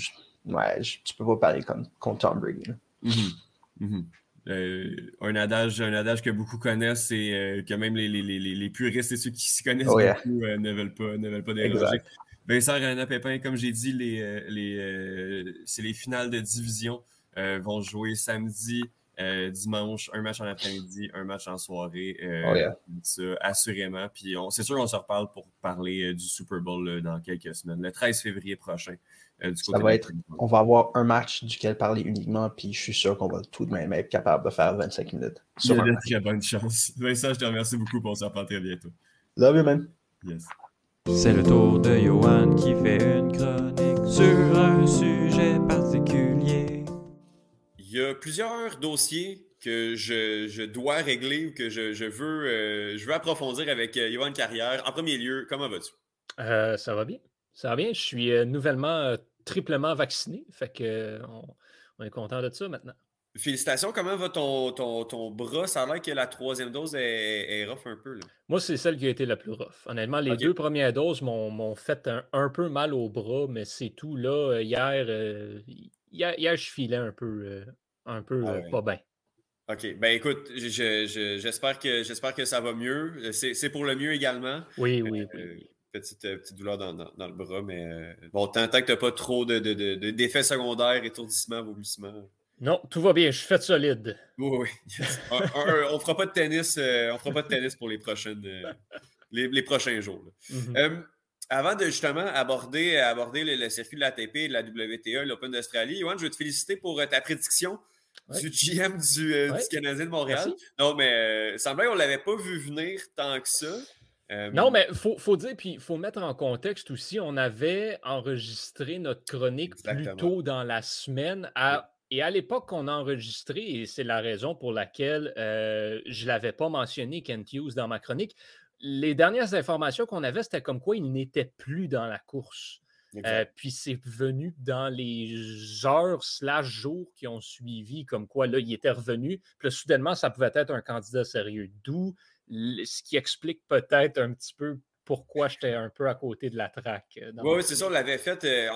ouais, tu peux pas parler comme contre Tom Brady. Mm-hmm. Mm-hmm. Euh, un, adage, un adage que beaucoup connaissent et euh, que même les, les, les, les, puristes et ceux qui s'y connaissent oh, beaucoup ne veulent pas, ne veulent pas déroger. Vincent René Pépin, comme j'ai dit, les, les, c'est les finales de division. Euh, vont jouer samedi, euh, dimanche, un match en après-midi, un match en soirée. Euh, oh, assurément. Puis c'est sûr qu'on se reparle pour parler du Super Bowl dans quelques semaines, le 13 février prochain. Ça va être, on va avoir un match duquel parler uniquement, puis je suis sûr qu'on va tout de même être capable de faire 25 minutes. Il y a de très bonne chance. Vincent, je te remercie beaucoup pour ça. très bientôt. Love you, man. Yes. C'est le tour de Johan qui fait une chronique sur un sujet particulier. Il y a plusieurs dossiers que je, dois régler ou que je, veux, euh, je veux approfondir avec euh, Yohan Carrière. En premier lieu, comment vas-tu? Euh, ça va bien. Ça va bien. Je suis nouvellement triplement vacciné. Fait que on, est content de ça maintenant. Félicitations. Comment va ton, ton, bras? Ça a l'air que la troisième dose est, rough un peu. Moi, c'est celle qui a été la plus rough. Honnêtement, les deux premières doses m'ont fait un, peu mal au bras, mais c'est tout. Là, hier, hier, hier, je filais un peu, un peu ah euh, pas bien. OK. Ben écoute, j'espère que, que ça va mieux. Euh, c'est pour le mieux également. Oui, oui, euh, oui. Petite, petite, douleur dans, le bras, mais bon, tant, que tu n'as pas trop d'effets de, de, secondaires, étourdissements, vomissements. Non, tout va bien, je suis fait solide. Oui, oui. on ne fera pas de tennis, on fera pas de tennis pour les, prochaines, les, prochains jours. Mm-hmm. avant de justement aborder, aborder le, circuit de l'ATP, de la WTA, l'Open d'Australie, Yoann, je veux te féliciter pour ta prédiction du GM euh, du, Canadien de Montréal. Non, mais euh, semblait qu'on ne l'avait pas vu venir tant que ça. Euh, non, mais il faut, dire, puis il faut mettre en contexte aussi, on avait enregistré notre chronique plus tôt dans la semaine. Et à l'époque qu'on a enregistré, et c'est la raison pour laquelle je ne l'avais pas mentionné, Kent Hughes, dans ma chronique, les dernières informations qu'on avait, c'était comme quoi il n'était plus dans la course. Euh, puis c'est venu dans les heures slash jours qui ont suivi, comme quoi là, il était revenu. Puis là, soudainement, ça pouvait être un candidat sérieux. D'où ce qui explique peut-être un petit peu pourquoi j'étais un peu à côté de la traque. Euh, oui, c'est ça, on l'avait fait euh,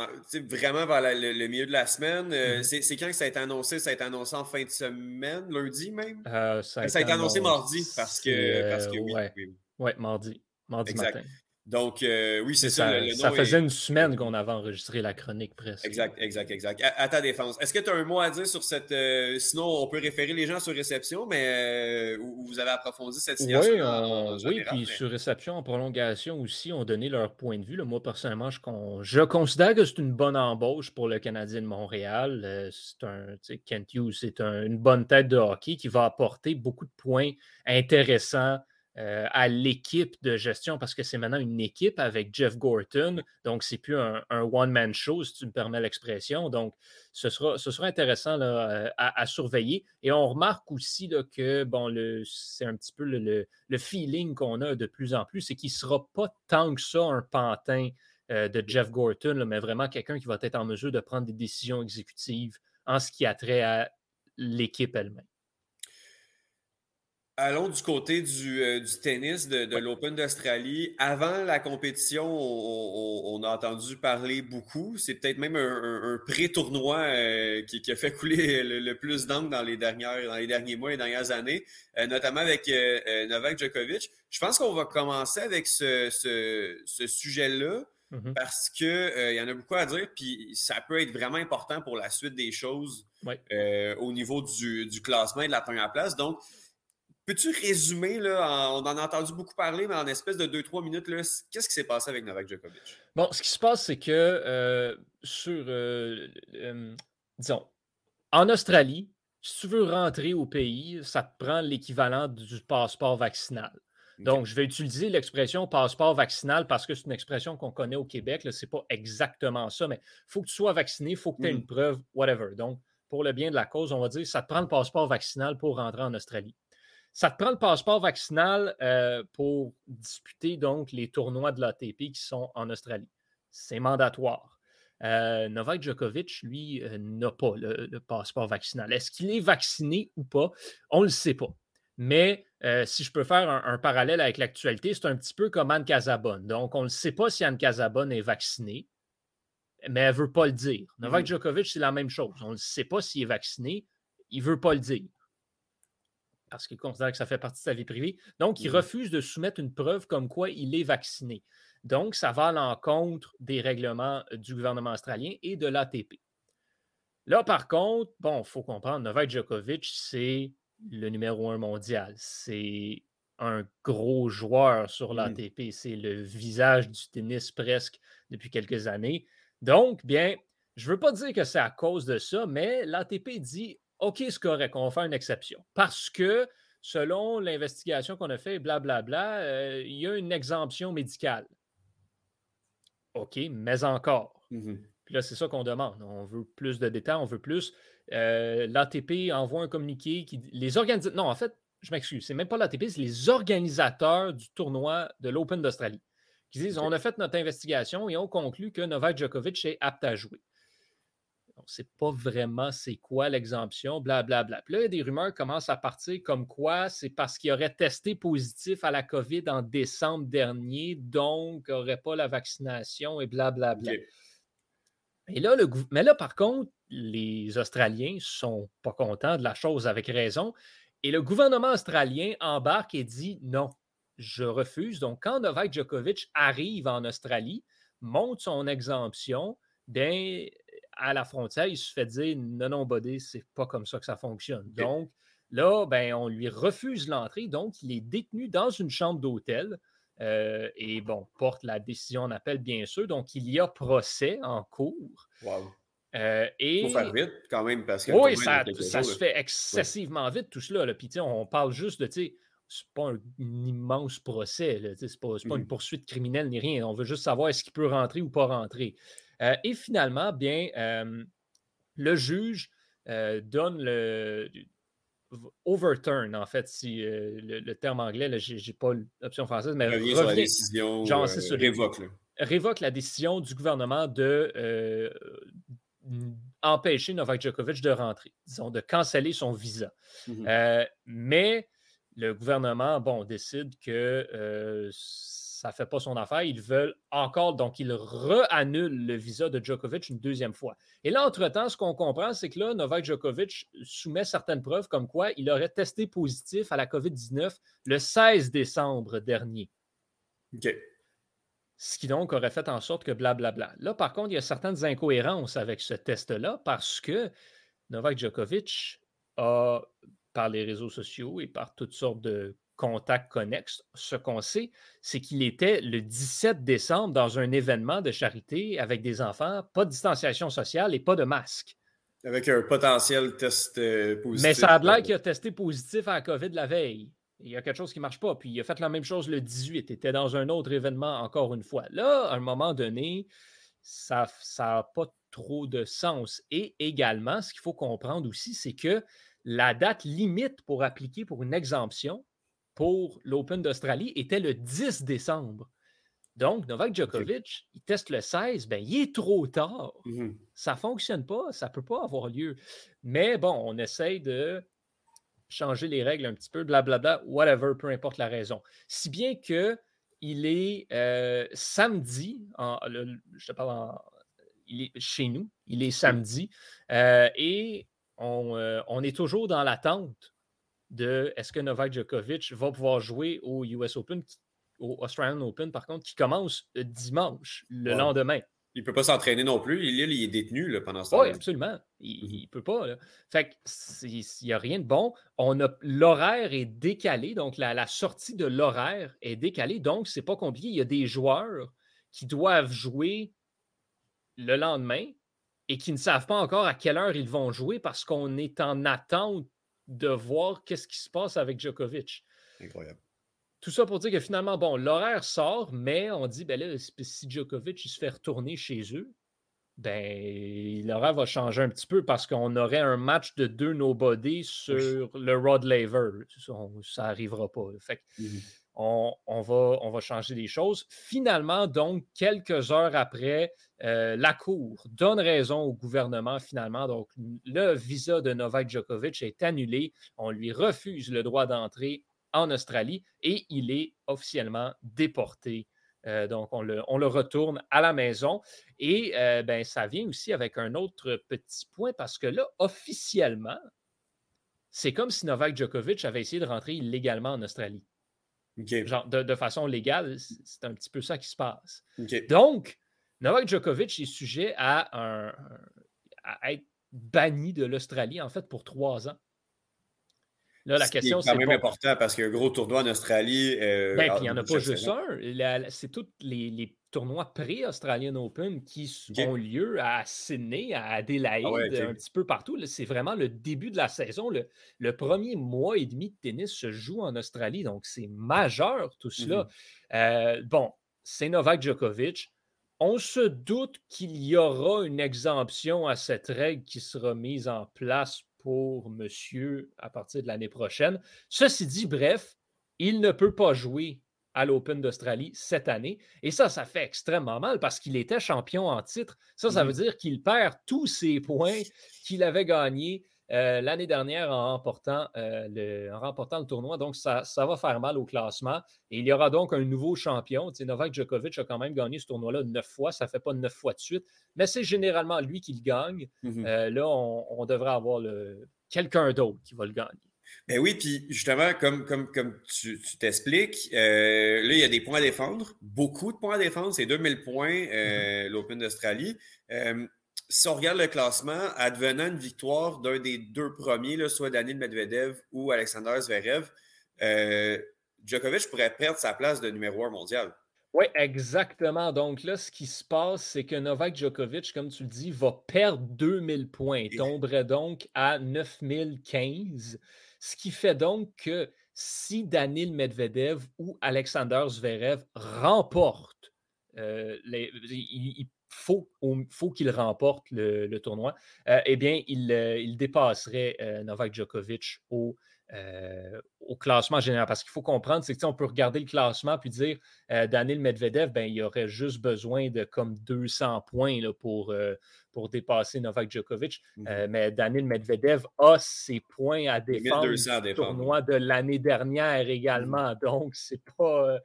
vraiment vers le, milieu de la semaine. Mm-hmm. C'est quand que ça a été annoncé? Ça a été annoncé en fin de semaine, lundi même? ça, a été annoncé mardi parce que, parce que oui, oui. mardi. Mardi matin. Donc, euh, oui, c'est ça. ça faisait une semaine qu'on avait enregistré la chronique presque. Exact, exact, exact. À, ta défense. Est-ce que tu as un mot à dire sur cette. Euh, sinon, on peut référer les gens sur réception, mais euh, vous avez approfondi cette situation. Oui, oui puis sur réception, en prolongation aussi, ont donné leur point de vue. Moi, personnellement, je, je, considère que c'est une bonne embauche pour le Canadien de Montréal. c'est un. Kent Hughes, c'est une bonne tête de hockey qui va apporter beaucoup de points intéressants euh, à l'équipe de gestion parce que c'est maintenant une équipe avec Jeff Gorton. Donc, c'est plus un, one-man show, si tu me permets l'expression. Donc, ce sera, ce sera intéressant euh, à, surveiller. Et on remarque aussi que, bon, c'est un petit peu le, feeling qu'on a de plus en plus, c'est qu'il ne sera pas tant que ça un pantin euh, de Jeff Gorton, mais vraiment quelqu'un qui va être en mesure de prendre des décisions exécutives en ce qui a trait à l'équipe elle-même. Allons du côté du, euh, tennis de, l'Open d'Australie. Avant la compétition, on, a entendu parler beaucoup. C'est peut-être même un, pré-tournoi euh, qui, a fait couler le, plus d'encre dans les dernières, dans les derniers mois et dernières années, euh, notamment avec Novak Djokovic. Je pense qu'on va commencer avec ce, sujet-là. Mm-hmm. Parce qu'il il y en a beaucoup à dire, puis ça peut être vraiment important pour la suite des choses au niveau du, du, classement et de la première place. Donc, Peux-tu résumer, là, on en a entendu beaucoup parler, mais en espèce de 2-3 minutes, qu'est-ce qui s'est passé avec Novak Djokovic? Bon, ce qui se passe, c'est que euh, sur, euh, euh, disons, en Australie, si tu veux rentrer au pays, ça te prend l'équivalent du passeport vaccinal. Donc, je vais utiliser l'expression passeport vaccinal parce que c'est une expression qu'on connaît au Québec. Ce n'est pas exactement ça, mais il faut que tu sois vacciné, il faut que tu aies une mmh. preuve, whatever. Donc, pour le bien de la cause, on va dire ça te prend le passeport vaccinal pour rentrer en Australie. Ça te prend le passeport vaccinal euh, pour disputer donc les tournois de l'ATP qui sont en Australie. C'est mandatoire. Euh, Novak Djokovic, lui, euh, n'a pas le, passeport vaccinal. Est-ce qu'il est vacciné ou pas? On ne le sait pas. Mais euh, si je peux faire un, parallèle avec l'actualité, c'est un petit peu comme Anne Casabonne. Donc, on ne sait pas si Anne Casabonne est vaccinée, mais elle ne veut pas le dire. Novak mm-hmm. Djokovic, c'est la même chose. On ne sait pas s'il est vacciné, il ne veut pas le dire parce qu'il considère que ça fait partie de sa vie privée. Donc, il mmh refuse de soumettre une preuve comme quoi il est vacciné. Donc, ça va à l'encontre des règlements euh, du gouvernement australien et de l'ATP. Là, par contre, bon, il faut comprendre, Novak Djokovic, c'est le numéro un mondial. C'est un gros joueur sur mmh. l'ATP. C'est le visage du tennis presque depuis quelques années. Donc, bien, je ne veux pas dire que c'est à cause de ça, mais l'ATP dit OK, c'est correct, on va faire une exception. Parce que, selon l'investigation qu'on a fait, blablabla, euh, il y a une exemption médicale. OK, mais encore. Mmh Puis là, c'est ça qu'on demande. On veut plus de détails, on veut plus. Euh, L'ATP envoie un communiqué qui. Les organisateurs. Non, en fait, je m'excuse, c'est même pas l'ATP, c'est les organisateurs du tournoi de l'Open d'Australie qui disent on a fait notre investigation et on conclut que Novak Djokovic est apte à jouer on ne sait pas vraiment c'est quoi l'exemption, blablabla. Puis là, il des rumeurs commencent à partir comme quoi c'est parce qu'il aurait testé positif à la COVID en décembre dernier, donc n'aurait pas la vaccination et blablabla. Et là, le, mais là, par contre, les Australiens ne sont pas contents de la chose avec raison. Et le gouvernement australien embarque et dit non, je refuse. Donc, quand Novak Djokovic arrive en Australie, monte son exemption, bien, à la frontière, il se fait dire non, non, Bodé, c'est pas comme ça que ça fonctionne. Donc, là, ben, on lui refuse l'entrée. Donc, il est détenu dans une chambre d'hôtel. Euh, et bon, porte la décision en appel, bien sûr. Donc, il y a procès en cours. Wow. Euh, et... faut faire vite quand même parce que. Oui, ça, se fait excessivement vite tout cela. Là. Puis, on parle juste de, tu sais, c'est pas un, immense procès, c'est pas, pas une mmh poursuite criminelle ni rien. On veut juste savoir est-ce qu'il peut rentrer ou pas rentrer. Euh, et finalement, bien, euh, le juge euh, donne le overturn, en fait, si le, terme anglais, je n'ai pas l'option française, mais revient, sur la décision, genre, révoque, révoque la décision du gouvernement de empêcher Novak Djokovic de rentrer, disons, de canceller son visa. Mmh mais le gouvernement, bon, décide que ça ne fait pas son affaire. Ils veulent encore, donc ils re-annulent le visa de Djokovic une deuxième fois. Et là, entre-temps, ce qu'on comprend, c'est que là, Novak Djokovic soumet certaines preuves comme quoi il aurait testé positif à la COVID-19 le 16 décembre dernier. OK. Ce qui donc aurait fait en sorte que blablabla. Là, par contre, il y a certaines incohérences avec ce test-là parce que Novak Djokovic a, par les réseaux sociaux et par toutes sortes de contact connexe. Ce qu'on sait, c'est qu'il était le 17 décembre dans un événement de charité avec des enfants, pas de distanciation sociale et pas de masque. Avec un potentiel test euh, positif. Mais ça a l'air qu'il a testé positif à la COVID la veille. Il y a quelque chose qui ne marche pas. Puis il a fait la même chose le 18. Il était dans un autre événement encore une fois. Là, à un moment donné, ça n'a pas trop de sens. Et également, ce qu'il faut comprendre aussi, c'est que la date limite pour appliquer pour une exemption, pour l'Open d'Australie était le 10 décembre. Donc, Novak Djokovic, il teste le 16, ben, il est trop tard. Mmh ça ne fonctionne pas, ça ne peut pas avoir lieu. Mais bon, on essaye de changer les règles un petit peu, blablabla, whatever, peu importe la raison. Si bien que il est euh, samedi, je te parle en, il est chez nous, il est samedi, euh, et on, euh, on, est toujours dans l'attente de est-ce que Novak Djokovic va pouvoir jouer au US Open, au Australian Open, par contre, qui commence dimanche, le lendemain? Il ne peut pas s'entraîner non plus. Il, il est détenu là, pendant ce temps. Oui, absolument. Il ne mhm. peut pas. Fait il n'y a rien de bon. On a l'horaire est décalé, donc la, la sortie de l'horaire est décalée. Donc, c'est pas compliqué. Il y a des joueurs qui doivent jouer le lendemain et qui ne savent pas encore à quelle heure ils vont jouer parce qu'on est en attente de voir qu'est-ce qui se passe avec Djokovic. Incroyable. Tout ça pour dire que finalement, bon, l'horaire sort, mais on dit, ben là, si Djokovic il se fait retourner chez eux, ben, l'horaire va changer un petit peu parce qu'on aurait un match de deux nobody sur le Rod Laver. Ça, n'arrivera pas. Fait mhm. On, va, changer les choses. Finalement, donc, quelques heures après, euh, la Cour donne raison au gouvernement finalement. Donc, le visa de Novak Djokovic est annulé. On lui refuse le droit d'entrer en Australie et il est officiellement déporté. Euh, donc, on le, on le, retourne à la maison. Et euh, ben, ça vient aussi avec un autre petit point parce que là, officiellement, c'est comme si Novak Djokovic avait essayé de rentrer illégalement en Australie. Genre, de, façon légale, c'est un petit peu ça qui se passe. Donc, Novak Djokovic est sujet à, un, à être banni de l'Australie, en fait, pour trois ans. Là, la question, c'est. quand même important parce qu'il y a un gros tournoi en Australie. Euh, ben, puis il n'y en a pas juste un. C'est tous les, tournois pré-Australian Open qui ont lieu à Sydney, à Adelaide, ah un petit peu partout. C'est vraiment le début de la saison. Le, premier mois et demi de tennis se joue en Australie, donc c'est majeur tout cela. Mm-hmm. Euh, bon, c'est Novak Djokovic. On se doute qu'il y aura une exemption à cette règle qui sera mise en place pour monsieur à partir de l'année prochaine. Ceci dit, bref, il ne peut pas jouer à l'Open d'Australie cette année. Et ça, ça fait extrêmement mal parce qu'il était champion en titre. Ça, ça veut dire qu'il perd tous ses points qu'il avait gagnés euh, l'année dernière en remportant, euh, le, remportant le tournoi. Donc, ça, ça, va faire mal au classement. Et il y aura donc un nouveau champion. Tu Novak Djokovic a quand même gagné ce tournoi-là neuf fois. Ça ne fait pas neuf fois de suite, mais c'est généralement lui qui le gagne. Mm-hmm. Euh, là, on, devrait avoir quelqu'un d'autre qui va le gagner. Ben oui, puis justement, comme, comme, comme tu t'expliques, là, il y a des points à défendre, beaucoup de points à défendre, c'est 2000 points, mm-hmm. l'Open d'Australie si on regarde le classement, advenant une victoire d'un des deux premiers, là, soit Daniel Medvedev ou Alexander Zverev, euh, Djokovic pourrait perdre sa place de numéro un mondial. Oui, exactement. Donc là, ce qui se passe, c'est que Novak Djokovic, comme tu le dis, va perdre 2000 points, et tomberait donc à 9015, ce qui fait donc que si Daniel Medvedev ou Alexander Zverev remportent euh, les, faut, qu'il remporte le, tournoi, euh, eh bien, il, euh, il dépasserait Novak Djokovic au, au classement général. Parce qu'il faut comprendre, c'est qu'on peut regarder le classement puis dire Daniel Medvedev, ben, il aurait juste besoin de comme 200 points là, pour, pour dépasser Novak Djokovic. Mmh mais Daniel Medvedev a ses points à défendre du tournoi de l'année dernière également. Donc, ce n'est pas,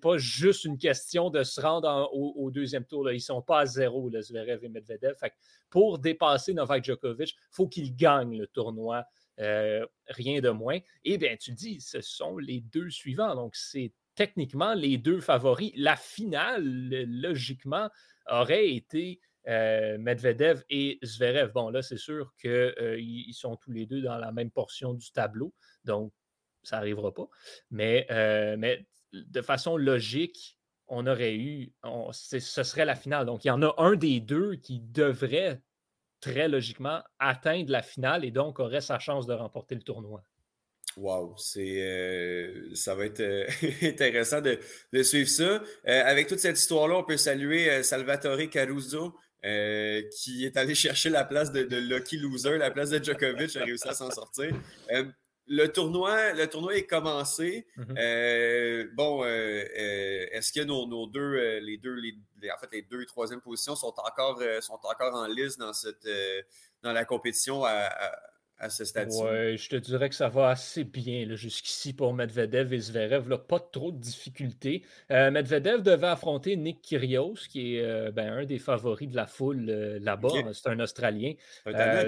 pas juste une question de se rendre au, deuxième tour. Là. Ils ne sont pas à zéro, là, Zverev et Medvedev. pour dépasser Novak Djokovic, il faut qu'il gagne le tournoi. Rien de moins. Et bien, tu dis, ce sont les deux suivants. Donc, c'est techniquement les deux favoris. La finale, logiquement, aurait été euh, Medvedev et Zverev. Bon, là, c'est sûr qu'ils euh, sont tous les deux dans la même portion du tableau, donc ça n'arrivera pas. Mais, euh, mais de façon logique, on aurait eu, ce serait la finale. Donc, il y en a un des deux qui devrait très logiquement atteindre la finale et donc aurait sa chance de remporter le tournoi. Wow, c'est euh, ça va être euh, intéressant de, suivre ça. Euh, avec toute cette histoire-là, on peut saluer Salvatore Caruso, qui est allé chercher la place de, Lucky Loser, la place de Djokovic, a réussi à s'en sortir. Le tournoi, le tournoi est commencé. Mm-hmm. bon, est-ce que nos, deux, les deux, en fait, les deux et troisième positions sont encore, sont encore en liste dans cette dans la compétition à à ce stade Oui, je te dirais que ça va assez bien jusqu'ici pour Medvedev et Zverev. Là, pas trop de difficultés. Euh, Medvedev devait affronter Nick Kyrgios, qui est euh, ben, un des favoris de la foule euh, là-bas. C'est un Australien.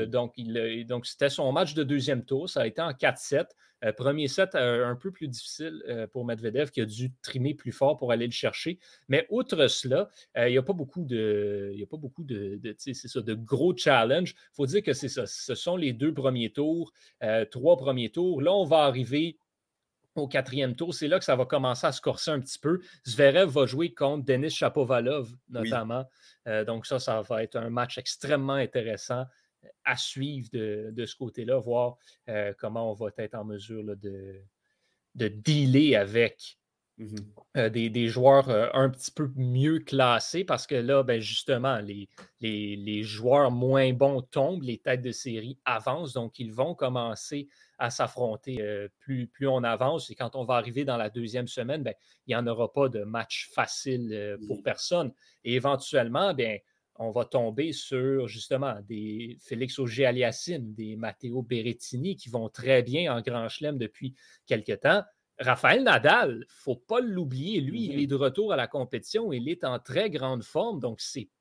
donc, il, donc, c'était son match de deuxième tour. Ça a été en 4-7. Euh, premier set euh, un peu plus difficile euh, pour Medvedev qui a dû trimer plus fort pour aller le chercher. Mais outre cela, il n'y a pas beaucoup de, il y a pas beaucoup de, ça, de gros challenges. Il faut dire que c'est ça. Ce sont les deux premiers tours, trois premiers tours. Là, on va arriver au quatrième tour, c'est là que ça va commencer à se corser un petit peu. Zverev va jouer contre Denis Chapovalov, notamment. donc, ça, ça va être un match extrêmement intéressant à suivre de, ce côté-là, voir euh, comment on va être en mesure de, de dealer avec Mmh des, joueurs un petit peu mieux classés parce que là, ben, justement, les, les, joueurs moins bons tombent, les têtes de série avancent, donc ils vont commencer à s'affronter plus, plus on avance. Et quand on va arriver dans la deuxième semaine, ben, il n'y en aura pas de match facile pour personne. Et éventuellement, bien, on va tomber sur justement des Félix Auger-Aliassime, des Matteo Berrettini qui vont très bien en Grand Chelem depuis quelque temps. Raphaël Nadal, il ne faut pas l'oublier, lui, il mm-hmm. est de retour à la compétition, il est en très grande forme, donc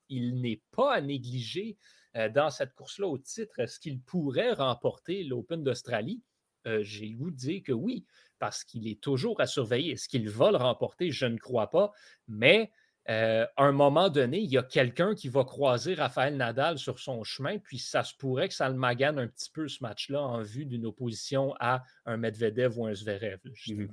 il n'est pas à négliger euh, dans cette course-là au titre. Est-ce qu'il pourrait remporter l'Open d'Australie? Euh, j'ai goût de dire que oui, parce qu'il est toujours à surveiller. Est-ce qu'il va le remporter? Je ne crois pas, mais euh, à un moment donné, il y a quelqu'un qui va croiser Raphaël Nadal sur son chemin, puis ça se pourrait que ça le magane un petit peu ce match-là en vue d'une opposition à un Medvedev ou un Zverev. Mhm.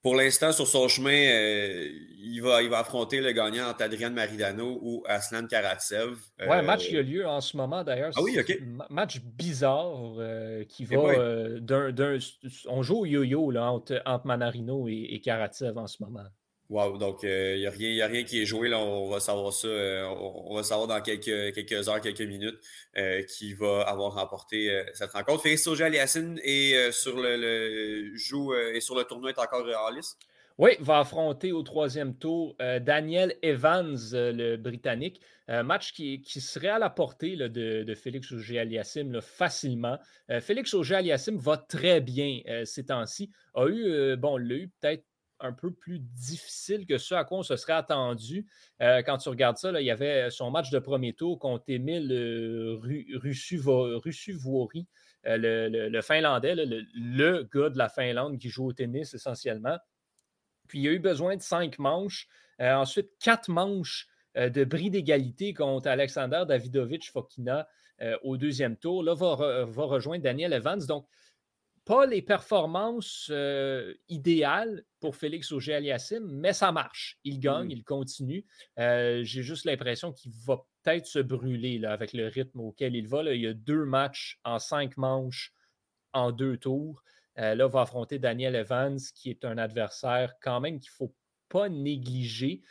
Pour l'instant, sur son chemin, euh, il, va, il va affronter le gagnant entre Adrian Maridano ou Aslan Karatsev. Oui, un match qui a lieu en ce moment d'ailleurs. Ah oui, OK. Un match bizarre euh, qui va d'un. On joue au yo-yo entre, Manarino et, et Karatsev en ce moment. Wow, donc il euh, n'y a, rien, a rien qui est joué. Là, on va savoir ça. Euh, on, va savoir dans quelques, heures, quelques minutes euh, qui va avoir remporté cette rencontre. Félix Soja Aliassine est sur le, et sur le tournoi est encore en liste. Oui, va affronter au troisième tour Daniel Evans, le Britannique. match qui, serait à la portée de, Félix Auger-Aliassime facilement. Félix Auger-Aliassime va très bien ces temps-ci. A eu, bon, l'a eu peut-être un peu plus difficile que ce à quoi on se serait attendu. Euh, quand tu regardes ça, il y avait son match de premier tour contre Emile euh, euh, le, Finlandais, le, gars de la Finlande qui joue au tennis essentiellement. Puis il a eu besoin de cinq manches. ensuite, quatre manches de bris d'égalité contre Alexander Davidovich Fokina au deuxième tour. Là, va, va rejoindre Daniel Evans. Donc, pas les performances euh, idéales pour Félix Auger-Aliassime, mais ça marche. Il gagne, il continue. Euh, j'ai juste l'impression qu'il va peut-être se brûler là, avec le rythme auquel il va. Il y a deux matchs en cinq manches en deux tours. Euh, là, il va affronter Daniel Evans, qui est un adversaire quand même qu'il ne faut pas négliger,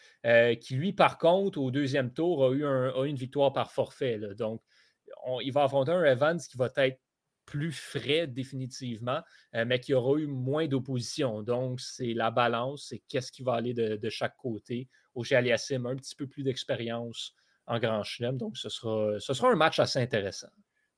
qui lui, par contre, au deuxième tour, a eu, une victoire par forfait. Donc, il va affronter un Evans qui va être plus frais définitivement, euh, mais qui aura eu moins d'opposition. Donc, c'est la balance, c'est qu'est-ce qui va aller de, chaque côté. Au Aliassim, un petit peu plus d'expérience en Grand Chelem. Donc, ce sera, ce sera un match assez intéressant.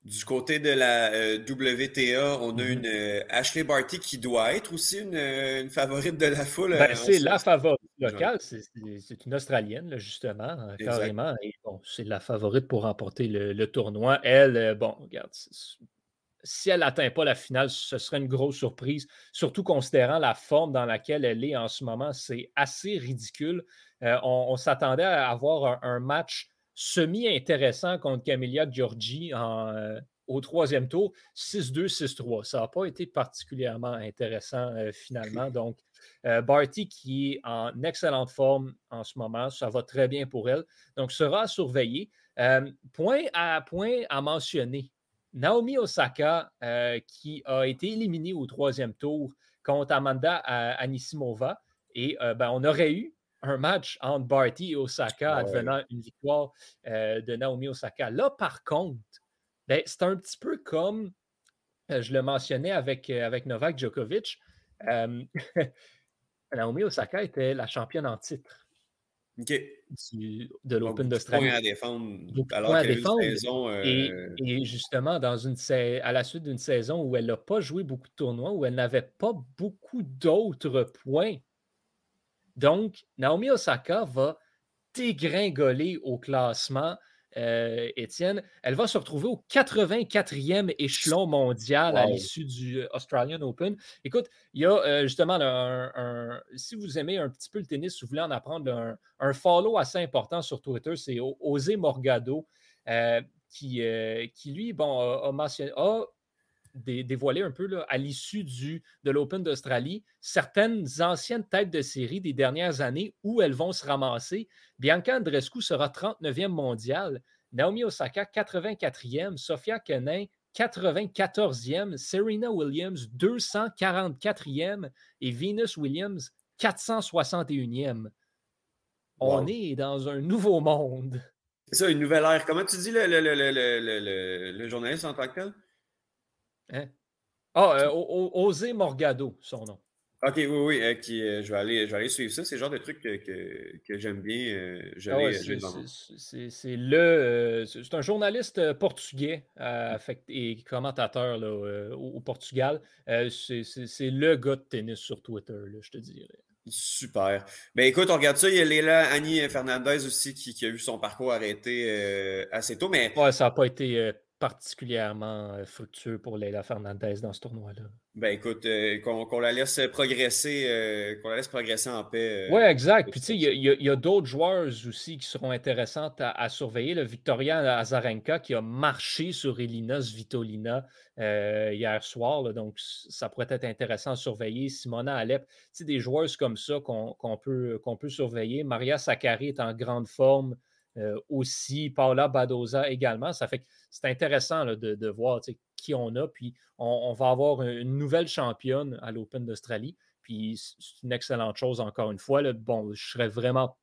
Du côté de la euh, WTA, on a mm-hmm. une euh, Ashley Barty qui doit être aussi une, favorite de la foule. Ben, c'est la favorite locale. C'est une Australienne, justement, carrément. Et bon, c'est la favorite pour remporter le, le tournoi. Elle, bon, regarde, si elle n'atteint pas la finale, ce serait une grosse surprise, surtout considérant la forme dans laquelle elle est en ce moment. C'est assez ridicule. Euh, on, s'attendait à avoir un, match semi-intéressant contre Camilla Giorgi euh, au troisième tour, 6-2, 6-3. Ça n'a pas été particulièrement intéressant euh, finalement. Donc, Barty qui est en excellente forme en ce moment, ça va très bien pour elle. Donc, sera à surveiller. point, à, point à mentionner Naomi Osaka, euh, qui a été éliminée au troisième tour contre Amanda euh, Anisimova. Et euh, ben, on aurait eu un match entre Barty et Osaka advenant une victoire de Naomi Osaka. Là, par contre, ben, c'est un petit peu comme je le mentionnais avec, avec Novak Djokovic. Naomi Osaka était la championne en titre de l'Open d'Australie. à défendre alors qu'elle saison. Et, euh, et, justement, dans une, à la suite d'une saison où elle n'a pas joué beaucoup de tournois, où elle n'avait pas beaucoup d'autres points. Donc, Naomi Osaka va dégringoler au classement euh, Étienne, elle va se retrouver au 84e échelon mondial à l'issue du euh, Australian Open. Écoute, il y a euh, justement un, Si vous aimez un petit peu le tennis, si vous voulez en apprendre, un, follow assez important sur Twitter, c'est Osé Morgado, qui, qui lui, bon, a, mentionné, dévoiler un peu à l'issue de l'Open d'Australie certaines anciennes têtes de série des dernières années où elles vont se ramasser. Bianca Andrescu sera 39e mondial, Naomi Osaka 84e, Sofia Kenin 94e, Serena Williams 244e et Venus Williams 461e. On est dans un nouveau monde. C'est ça, une nouvelle ère. Comment tu dis le, le, le, le journaliste en tant que tel? Hein? Ah, euh, Osé Morgado, son nom. OK, oui, oui. Euh, qui, euh, je, vais aller, je vais aller suivre ça. C'est le genre de truc que, que, que j'aime bien. Ah c'est le. c'est un journaliste portugais et commentateur là, au, Portugal. c'est le gars de tennis sur Twitter, là, je te dirais. Super. Ben écoute, on regarde ça. Il y a là Annie Fernandez aussi qui, qui, a eu son parcours arrêté assez tôt. Mais... Ouais, ça n'a pas été particulièrement euh, fructueux pour Leila Fernandez dans ce tournoi-là. Ben écoute, euh, qu'on la laisse progresser, euh, qu'on la laisse progresser en paix. oui, exact. Puis tu sais, il y a, d'autres joueurs aussi qui seront intéressants à, surveiller. Le Victoria Azarenka qui a marché sur Elina Svitolina hier soir. donc, ça pourrait être intéressant à surveiller. Simona Alep, tu sais, des joueuses comme ça qu'on peut, qu'on peut surveiller. Maria Sakkari est en grande forme. Aussi, Paula Badoza également. Ça fait que c'est intéressant de, voir qui on a. Puis on, va avoir une nouvelle championne à l'Open d'Australie. Puis c'est une excellente chose, encore une fois. Bon, je serais vraiment.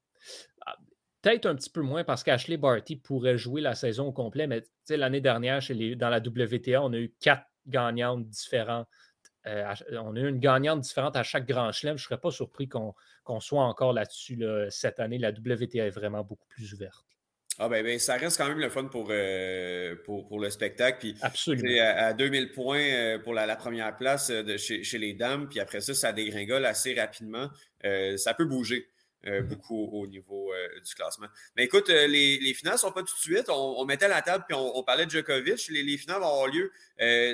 Ah, peut-être un petit peu moins parce qu'Ashley Barty pourrait jouer la saison au complet, mais l'année dernière, dans la WTA, on a eu quatre gagnantes différentes. Euh, on a eu une gagnante différente à chaque grand chelem. Je ne serais pas surpris qu'on soit encore là-dessus cette année. La WTA est vraiment beaucoup plus ouverte. Ah ben, ben, ça reste quand même le fun pour, euh, pour, le spectacle. Puis, Absolument. À, 2000 points euh, pour la, première place euh, de chez, les dames, puis après ça, ça dégringole assez rapidement. ça peut bouger. Mm-hmm. beaucoup au niveau du classement. Mais écoute, les, les, finales ne sont pas tout de suite. On, mettait la table puis on, parlait de Djokovic. Les, les, finales vont avoir lieu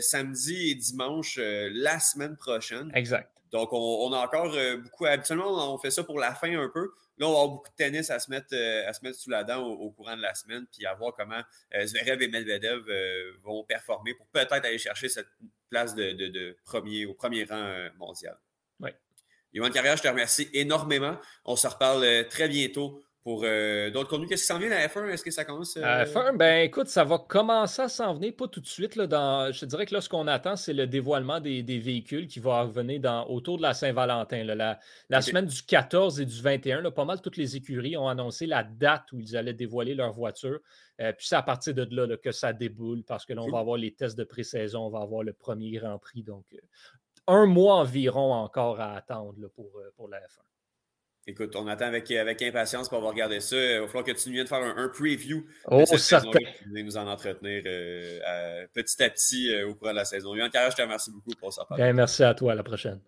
samedi et dimanche la semaine prochaine. Exact. Donc, on, a encore beaucoup. Habituellement, on fait ça pour la fin un peu. Là, on va avoir beaucoup de tennis à se mettre, euh, à se mettre sous la dent au, courant de la semaine, puis à voir comment euh, Zverev et Medvedev euh, vont performer pour peut-être aller chercher cette place de, premier, au premier rang mondial. Yvonne Carrière, je te remercie énormément. On se reparle très bientôt pour euh, d'autres contenus. Qu'est-ce qui s'en vient la F1? Est-ce que ça commence? Euh... F1, ben écoute, ça va commencer à s'en venir, pas tout de suite. Là, dans, je dirais que là, ce qu'on attend, c'est le dévoilement des, véhicules qui va revenir dans, autour de la Saint-Valentin. La, la semaine du 14 et du 21, là, pas mal toutes les écuries ont annoncé la date où ils allaient dévoiler leur voiture. Euh, puis c'est à partir de là, que ça déboule parce que là, on va avoir les tests de pré-saison, on va avoir le premier Grand Prix. Donc, euh, un mois environ encore à attendre pour, pour la F1. Écoute, on attend avec, avec impatience pour regarder ça. Il va falloir que tu viennes faire un, preview oh, de saison nous en entretenir euh, petit à petit euh, au cours de la saison. Yann Carrère, je te remercie beaucoup pour ça. Bien, merci à toi. À la prochaine.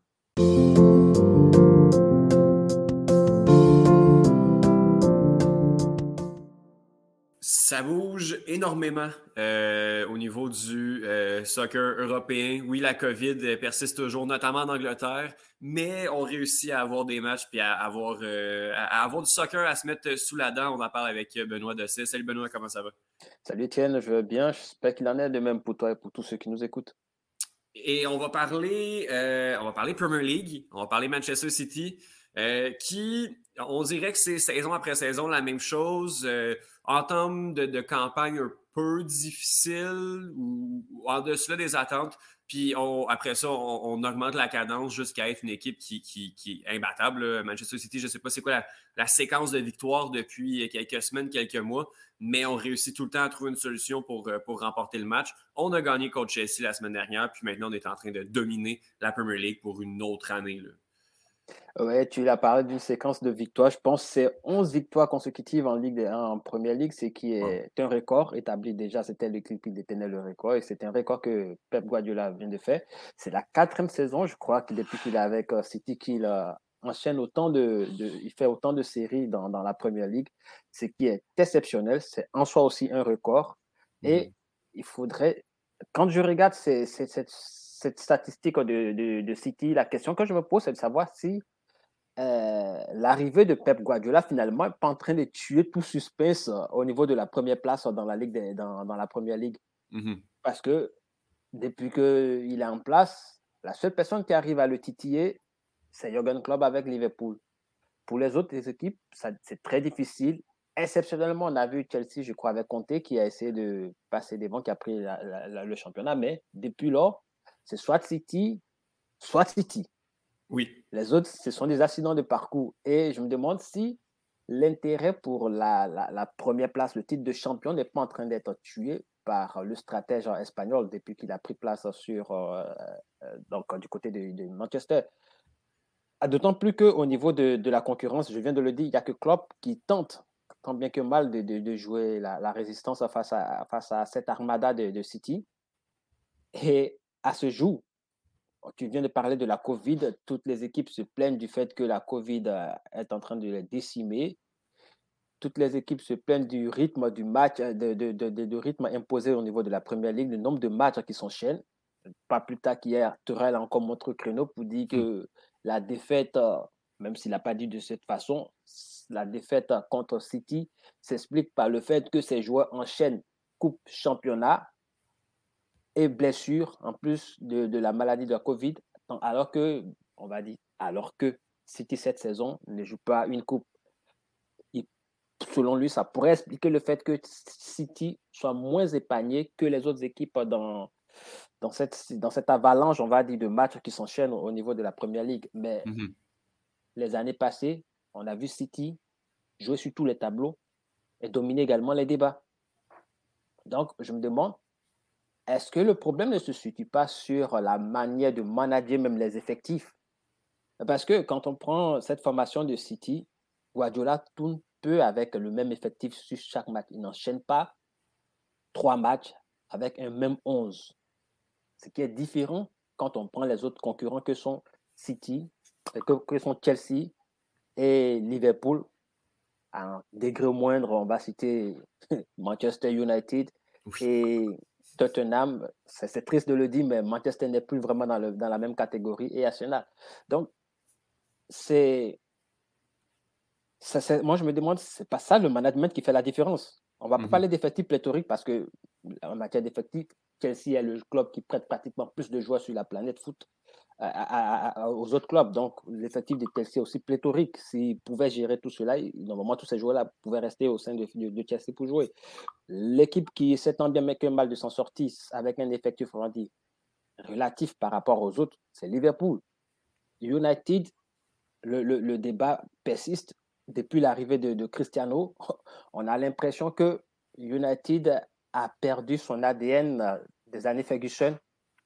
Ça bouge énormément euh, au niveau du euh, soccer européen. Oui, la COVID persiste toujours, notamment en Angleterre, mais on réussit à avoir des matchs puis à avoir, euh, à avoir du soccer à se mettre sous la dent. On en parle avec Benoît Dessay. Salut Benoît, comment ça va? Salut Étienne, je vais bien. J'espère qu'il en est de même pour toi et pour tous ceux qui nous écoutent. Et on va parler, on va parler Premier League, on va parler Manchester City. Euh, qui, on dirait que c'est saison après saison la même chose. Euh, en termes de, campagne un peu difficile ou, en dessous des attentes. Puis après ça, on, augmente la cadence jusqu'à être une équipe qui, est imbattable. Manchester City, je ne sais pas c'est quoi la, séquence de victoires depuis quelques semaines, quelques mois, mais on réussit tout le temps à trouver une solution pour, euh, pour remporter le match. On a gagné contre Chelsea la semaine dernière, puis maintenant on est en train de dominer la Premier League pour une autre année. Ouais, tu as parlé d'une séquence de victoires. Je pense que c'est 11 victoires consécutives en Ligue en Première Ligue, ce qui est un record établi déjà. C'était l'équipe qui détenait le record et c'est un record que Pep Guardiola vient de faire. C'est la quatrième saison, je crois, que depuis qu'il est avec euh, City, qu'il euh, enchaîne autant de, il fait autant de séries dans, la Première Ligue, ce qui est exceptionnel. C'est en soi aussi un record. Et mhm. il faudrait, quand je regarde cette, statistique de, de, City, la question que je me pose, c'est de savoir si euh, l'arrivée de Pep Guardiola, finalement, n'est pas en train de tuer tout suspense euh, au niveau de la première place dans la, ligue dans, la première ligue. Mm-hmm. Parce que depuis qu'il est en place, la seule personne qui arrive à le titiller, c'est Jürgen Klopp avec Liverpool. Pour les autres équipes, c'est très difficile. Exceptionnellement, on a vu Chelsea, je crois, avec Conte, qui a essayé de passer devant, qui a pris le championnat. Mais depuis lors, c'est soit City, soit City. Oui. Les autres, ce sont des accidents de parcours. Et je me demande si l'intérêt pour la, la, première place, le titre de champion, n'est pas en train d'être tué par le stratège espagnol depuis qu'il a pris place sur, euh, euh, donc, du côté de, Manchester. Ah, d'autant plus qu'au niveau de, de, la concurrence, je viens de le dire, il n'y a que Klopp qui tente, tant bien que mal, de, de jouer la, la, résistance face à, face à cette armada de, City. Et à ce jour, tu viens de parler de la COVID. Toutes les équipes se plaignent du fait que la COVID euh, est en train de les décimer. Toutes les équipes se plaignent du rythme du match, euh, de, de, de, rythme imposé au niveau de la première ligue, le nombre de matchs qui s'enchaînent. Pas plus tard qu'hier, Terrell a encore montré créneau pour dire que la défaite, euh, même s'il n'a pas dit de cette façon, la défaite contre City s'explique par le fait que ces joueurs enchaînent coupe, championnat, et blessure, en plus de, de, la maladie de la Covid, alors que, on va dire, alors que City cette saison ne joue pas une coupe. selon lui, ça pourrait expliquer le fait que City soit moins épargné que les autres équipes dans, dans, cette, dans cette avalanche, on va dire, de matchs qui s'enchaînent au niveau de la Première Ligue. Mais mm-hmm. les années passées, on a vu City jouer sur tous les tableaux et dominer également les débats. Donc, je me demande est-ce que le problème ne se situe pas sur la manière de manager même les effectifs? Parce que quand on prend cette formation de City, Guardiola tourne peu avec le même effectif sur chaque match. Il n'enchaîne pas trois matchs avec un même 11. Ce qui est différent quand on prend les autres concurrents que sont City, que, que sont Chelsea et Liverpool. À un degré moindre, on va citer Manchester United et Tottenham, c'est triste de le dire, mais Manchester n'est plus vraiment dans, le, dans, la même catégorie et Arsenal. Donc, c'est. Moi, je me demande, c'est pas ça le management qui fait la différence. On va pas mhm. parler d'effectifs pléthoriques parce que, en matière d'effectifs, Chelsea est le club qui prête pratiquement plus de joueurs sur la planète foot aux autres clubs. Donc, l'effectif de Chelsea est aussi pléthorique. S'ils pouvaient gérer tout cela, normalement, tous ces joueurs-là pouvaient rester au sein de, de, Chelsea pour jouer. L'équipe qui s'étend bien, mais que mal de s'en sortir avec un effectif, on relatif par rapport aux autres, c'est Liverpool. United, le, le, le débat persiste. Depuis l'arrivée de, de Cristiano, on a l'impression que United a perdu son ADN des années Ferguson.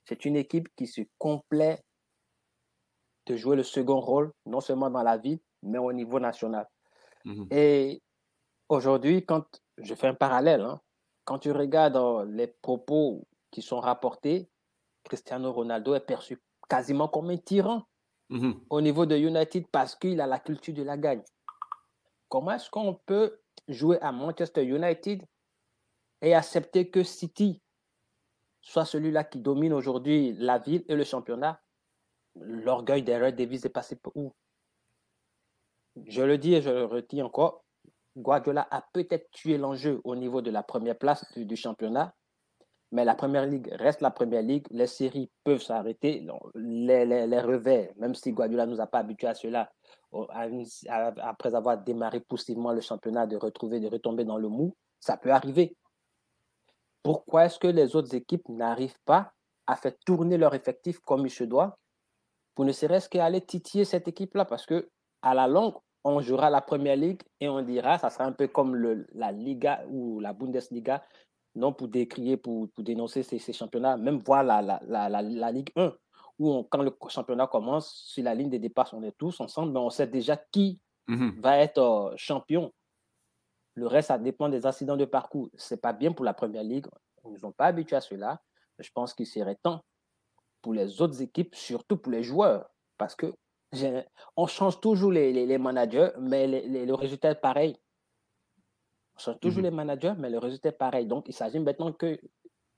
C'est une équipe qui se complaît de jouer le second rôle, non seulement dans la vie, mais au niveau national. Mhm. Et aujourd'hui, quand je fais un parallèle, hein, quand tu regardes euh, les propos qui sont rapportés, Cristiano Ronaldo est perçu quasiment comme un tyran mhm. au niveau de United parce qu'il a la culture de la gagne. Comment est-ce qu'on peut jouer à Manchester United et accepter que City soit celui-là qui domine aujourd'hui la ville et le championnat l'orgueil d'Aaron Davis est passé pour où? Je le dis et je le retire encore. Guardiola a peut-être tué l'enjeu au niveau de la première place du, championnat, mais la première ligue reste la première ligue. Les séries peuvent s'arrêter. Les, revers, même si Guardiola nous a pas habitués à cela, après avoir démarré poussivement le championnat, de retrouver, de retomber dans le mou, ça peut arriver. Pourquoi est-ce que les autres équipes n'arrivent pas à faire tourner leur effectif comme il se doit? Pour ne serait-ce qu'aller titiller cette équipe-là, parce que à la longue, on jouera la Première Ligue et on dira, ça sera un peu comme le, la Liga ou la Bundesliga, non pour décrier, pour, pour dénoncer ces, ces, championnats, même voir la, la, la, la Ligue 1, où quand le championnat commence, sur la ligne des départs, on est tous ensemble, mais on sait déjà qui mhm. va être euh, champion. Le reste, ça dépend des accidents de parcours. Ce n'est pas bien pour la Première Ligue. Ils ne sont pas habitués à cela. Je pense qu'il serait temps pour les autres équipes, surtout pour les joueurs. Parce que on change toujours les, les, managers, mais les, le résultat est pareil. On change toujours mhm. les managers, mais le résultat est pareil. Donc, il s'agit maintenant que,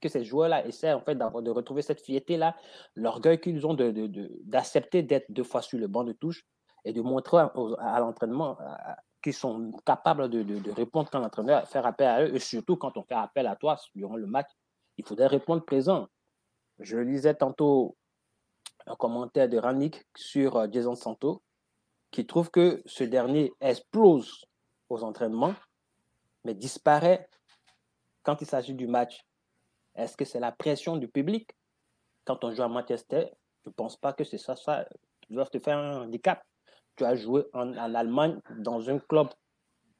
que ces joueurs-là essaient en fait de retrouver cette fierté-là, l'orgueil qu'ils ont d'accepter de, de, d'être deux fois sur le banc de touche et de montrer à, l'entraînement qu'ils sont capables de, répondre quand l'entraîneur fait appel à eux, et surtout quand on fait appel à toi durant le match, il faudrait répondre présent. Je lisais tantôt un commentaire de Rannick sur euh, Jason Santo qui trouve que ce dernier explose aux entraînements, mais disparaît quand il s'agit du match. Est-ce que c'est la pression du public? Quand on joue à Manchester, je ne pense pas que c'est ça, ça doivent te faire un handicap. Tu as joué en, Allemagne dans un club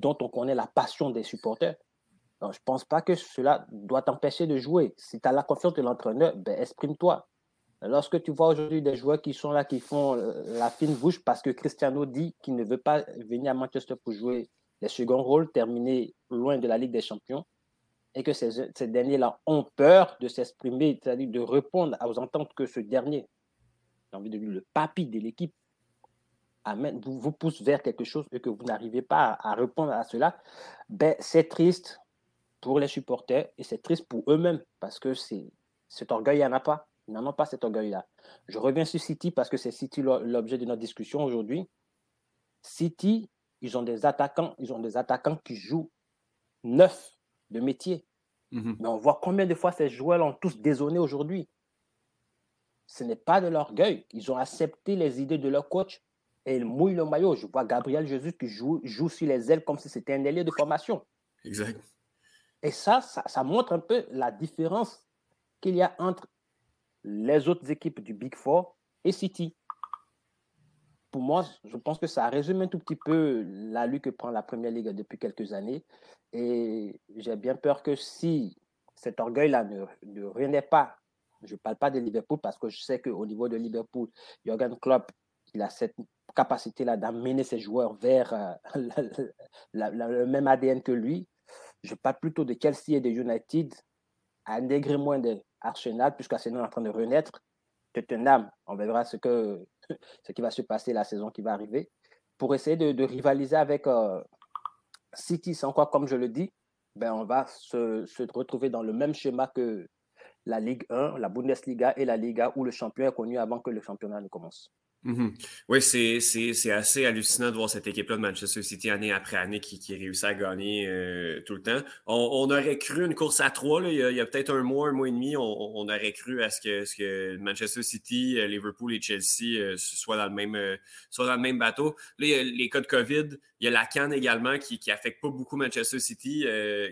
dont on connaît la passion des supporters. Je ne pense pas que cela doit t'empêcher de jouer. Si tu as la confiance de l'entraîneur, ben, exprime-toi. Lorsque tu vois aujourd'hui des joueurs qui sont là, qui font euh, la fine bouche parce que Cristiano dit qu'il ne veut pas venir à Manchester pour jouer les seconds rôles, terminer loin de la Ligue des Champions, et que ces, ces derniers-là ont peur de s'exprimer, c'est-à-dire de répondre aux ententes que ce dernier, j'ai envie de dire le papy de l'équipe, vous, pousse vers quelque chose et que vous n'arrivez pas à, répondre à cela, ben, c'est triste pour les supporters et c'est triste pour eux-mêmes parce que c'est, cet orgueil, il n'y en a pas. Ils n'en ont pas cet orgueil-là. Je reviens sur City parce que c'est City l'objet de notre discussion aujourd'hui. City, ils ont des attaquants, ils ont des attaquants qui jouent neuf de métier. Mhm. Mais on voit combien de fois ces joueurs ont tous désonné aujourd'hui. Ce n'est pas de l'orgueil. Ils ont accepté les idées de leur coach et ils mouillent le maillot. Je vois Gabriel Jésus qui joue, joue sur les ailes comme si c'était un ailier de formation. Exact. Et ça, ça montre un peu la différence qu'il y a entre les autres équipes du Big Four et City. Pour moi, je pense que ça résume un tout petit peu la lutte que prend la Première Ligue depuis quelques années. Et j'ai bien peur que si cet orgueil-là ne, ne renaît pas, je ne parle pas de Liverpool parce que je sais qu'au niveau de Liverpool, Jürgen Klopp, il a cette capacité-là d'amener ses joueurs vers euh, le même ADN que lui. Je parle plutôt de Chelsea et de United, à un degré moins de Arsenal, puisqu'Arsenal est en train de renaître. Tottenham, on verra ce, que, ce qui va se passer la saison qui va arriver, pour essayer de, rivaliser avec euh, City. Sans quoi, comme je le dis, ben, on va se, se, retrouver dans le même schéma que la Ligue 1, la Bundesliga et la Liga, où le champion est connu avant que le championnat ne commence. Mhm. Oui, c'est assez hallucinant de voir cette équipe-là de Manchester City année après année qui, qui réussit à gagner euh, tout le temps. On, aurait cru une course à trois, là, il y a, peut-être un mois, un mois et demi, on, aurait cru à ce que, ce que Manchester City, euh, Liverpool et Chelsea euh, soient, dans le même, soient dans le même bateau. Là, il y a les cas de COVID, il y a la Cannes également qui n'affecte pas beaucoup Manchester City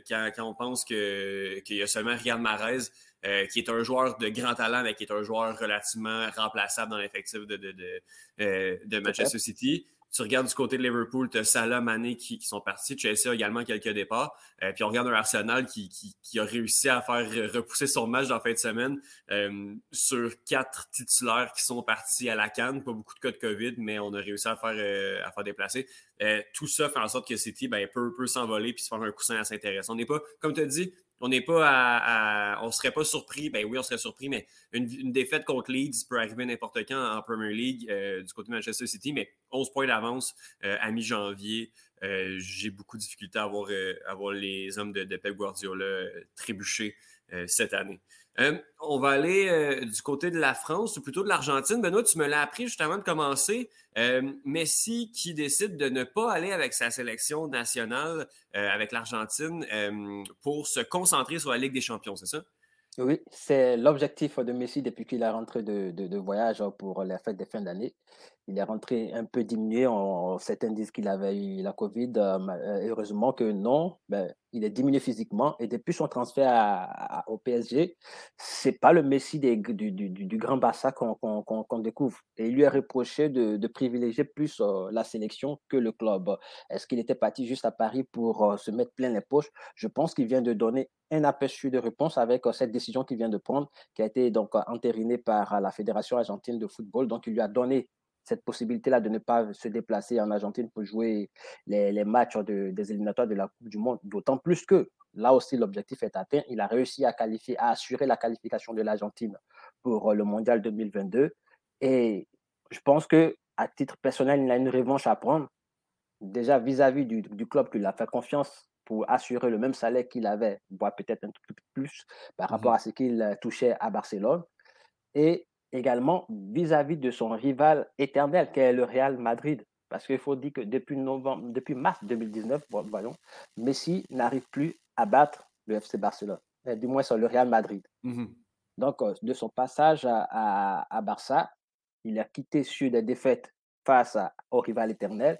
quand, quand, on pense qu'il y a seulement Riyad Mahrez euh, qui est un joueur de grand talent, mais qui est un joueur relativement remplaçable dans l'effectif de, de, de, euh, de Manchester City. Tu regardes du côté de Liverpool, tu as Salah, Mané qui, qui, sont partis. Chelsea a également quelques départs. Euh, puis on regarde un Arsenal qui, qui, qui, a réussi à faire repousser son match dans la fin de semaine euh, sur quatre titulaires qui sont partis à la canne. Pas beaucoup de cas de COVID, mais on a réussi à faire, à faire déplacer. tout ça fait en sorte que City ben, peut, peut s'envoler puis se faire un coussin assez intéressant. On n'est pas, comme tu as dit, on n'est pas à, on serait pas surpris. Ben oui, on serait surpris, mais une, défaite contre Leeds peut arriver n'importe quand en Premier League euh, du côté de Manchester City, mais 11 points d'avance euh, à mi-janvier. Euh, j'ai beaucoup de difficultés à voir, les hommes de, de Pep Guardiola trébucher cette année. Euh, on va aller euh, du côté de la France ou plutôt de l'Argentine. Benoît, tu me l'as appris juste avant de commencer. Euh, Messi qui décide de ne pas aller avec sa sélection nationale avec l'Argentine pour se concentrer sur la Ligue des Champions, c'est ça? Oui, c'est l'objectif de Messi depuis qu'il est rentré de, de, voyage pour la fête des fins d'année. Il est rentré un peu diminué. On, certains disent qu'il avait eu la Covid. heureusement que non. Ben, il est diminué physiquement et depuis son transfert au PSG, c'est pas le Messi du, grand Barça qu'on découvre. Et il lui est reproché de, privilégier plus euh, la sélection que le club. Est-ce qu'il était parti juste à Paris pour euh, se mettre plein les poches? Je pense qu'il vient de donner un aperçu de réponse avec euh, cette décision qu'il vient de prendre, qui a été donc entérinée par la Fédération argentine de football. Donc, il lui a donné cette possibilité-là de ne pas se déplacer en Argentine pour jouer les, les matchs de, des éliminatoires de la Coupe du Monde, d'autant plus que là aussi l'objectif est atteint. Il a réussi à qualifier, à assurer la qualification de l'Argentine pour le Mondial 2022. Et je pense que à titre personnel, il a une revanche à prendre. Déjà vis-à-vis du, du, club qui a fait confiance pour assurer le même salaire qu'il avait, voire peut-être un tout petit peu plus par mmh rapport à ce qu'il touchait à Barcelone. Et également vis-à-vis de son rival éternel, qui est le Real Madrid. Parce qu'il faut dire que depuis, novembre, depuis mars 2019, voyons, Messi n'arrive plus à battre le FC Barcelone, du moins sur le Real Madrid. Mmh Donc, euh, de son passage à, à, Barça, il a quitté sur des défaites face au rival éternel.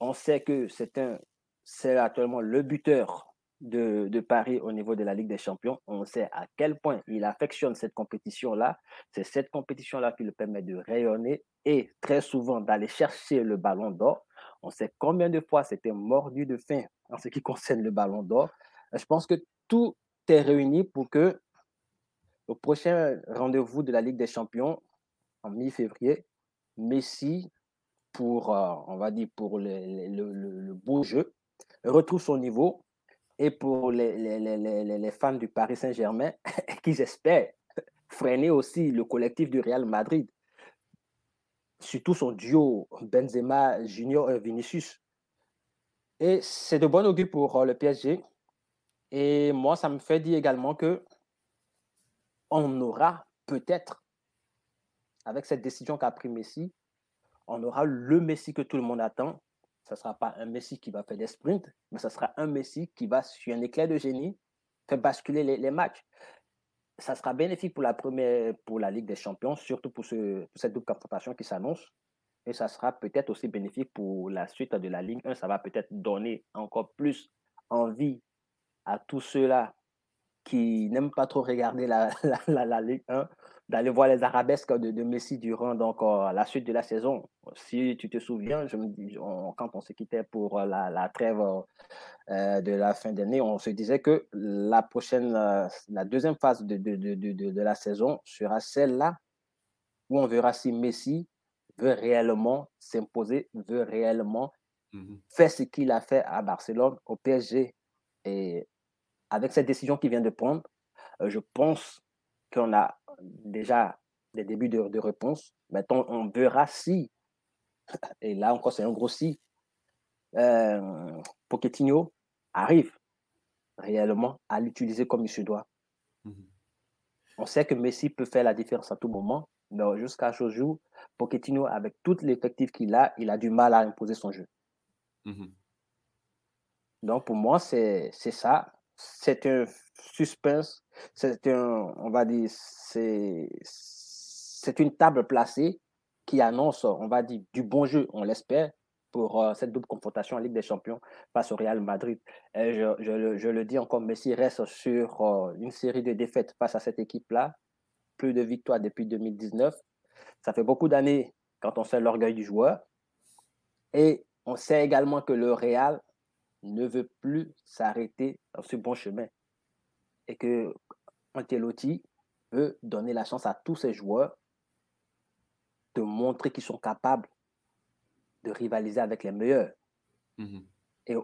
On sait que c'est un, c'est actuellement le buteur de, de, Paris au niveau de la Ligue des Champions, on sait à quel point il affectionne cette compétition-là. C'est cette compétition-là qui le permet de rayonner et très souvent d'aller chercher le ballon d'or. On sait combien de fois c'était mordu de faim en ce qui concerne le ballon d'or. Je pense que tout est réuni pour que au prochain rendez-vous de la Ligue des Champions, en mi-février, Messi, pour, euh, on va dire, pour le, beau jeu, retrouve son niveau. Et pour les, les, les fans du Paris Saint-Germain, qui j'espère freiner aussi le collectif du Real Madrid, surtout son duo Benzema Junior et Vinicius. Et c'est de bon augure pour euh, le PSG. Et moi, ça me fait dire également que on aura peut-être, avec cette décision qu'a pris Messi, on aura le Messi que tout le monde attend. Ce ne sera pas un Messi qui va faire des sprints, mais ce sera un Messi qui va, sur un éclair de génie, faire basculer les, matchs. Ça sera bénéfique pour la première, pour la Ligue des Champions, surtout pour, ce, cette double confrontation qui s'annonce. Et ça sera peut-être aussi bénéfique pour la suite de la Ligue 1. Ça va peut-être donner encore plus envie à tous ceux-là qui n'aiment pas trop regarder la, la, la, Ligue 1, d'aller voir les arabesques de, de Messi durant donc, euh, la suite de la saison. Si tu te souviens, je me dis, quand on se quittait pour euh, la, trêve euh, de la fin d'année, on se disait que la prochaine, la deuxième phase de, de, de la saison sera celle-là où on verra si Messi veut réellement s'imposer, veut réellement mmh faire ce qu'il a fait à Barcelone, au PSG et avec cette décision qu'il vient de prendre, euh, je pense qu'on a déjà des débuts de, réponse. Maintenant, on verra si, et là encore c'est un gros si, euh, Pochettino arrive réellement à l'utiliser comme il se doit. Mhm. On sait que Messi peut faire la différence à tout moment, mais jusqu'à ce jour, Pochettino, avec tout l'effectif qu'il a, il a du mal à imposer son jeu. Mhm. Donc pour moi, c'est ça c'est un suspense, c'est un, on va dire, c'est, une table placée qui annonce, on va dire, du bon jeu, on l'espère, pour euh, cette double confrontation en Ligue des Champions face au Real Madrid. Et je, je, le dis encore, Messi reste sur euh, une série de défaites face à cette équipe-là, plus de victoires depuis 2019. Ça fait beaucoup d'années quand on sait l'orgueil du joueur. Et on sait également que le Real ne veut plus s'arrêter dans ce bon chemin. Et que Antelotti veut donner la chance à tous ses joueurs de montrer qu'ils sont capables de rivaliser avec les meilleurs. Mmh et,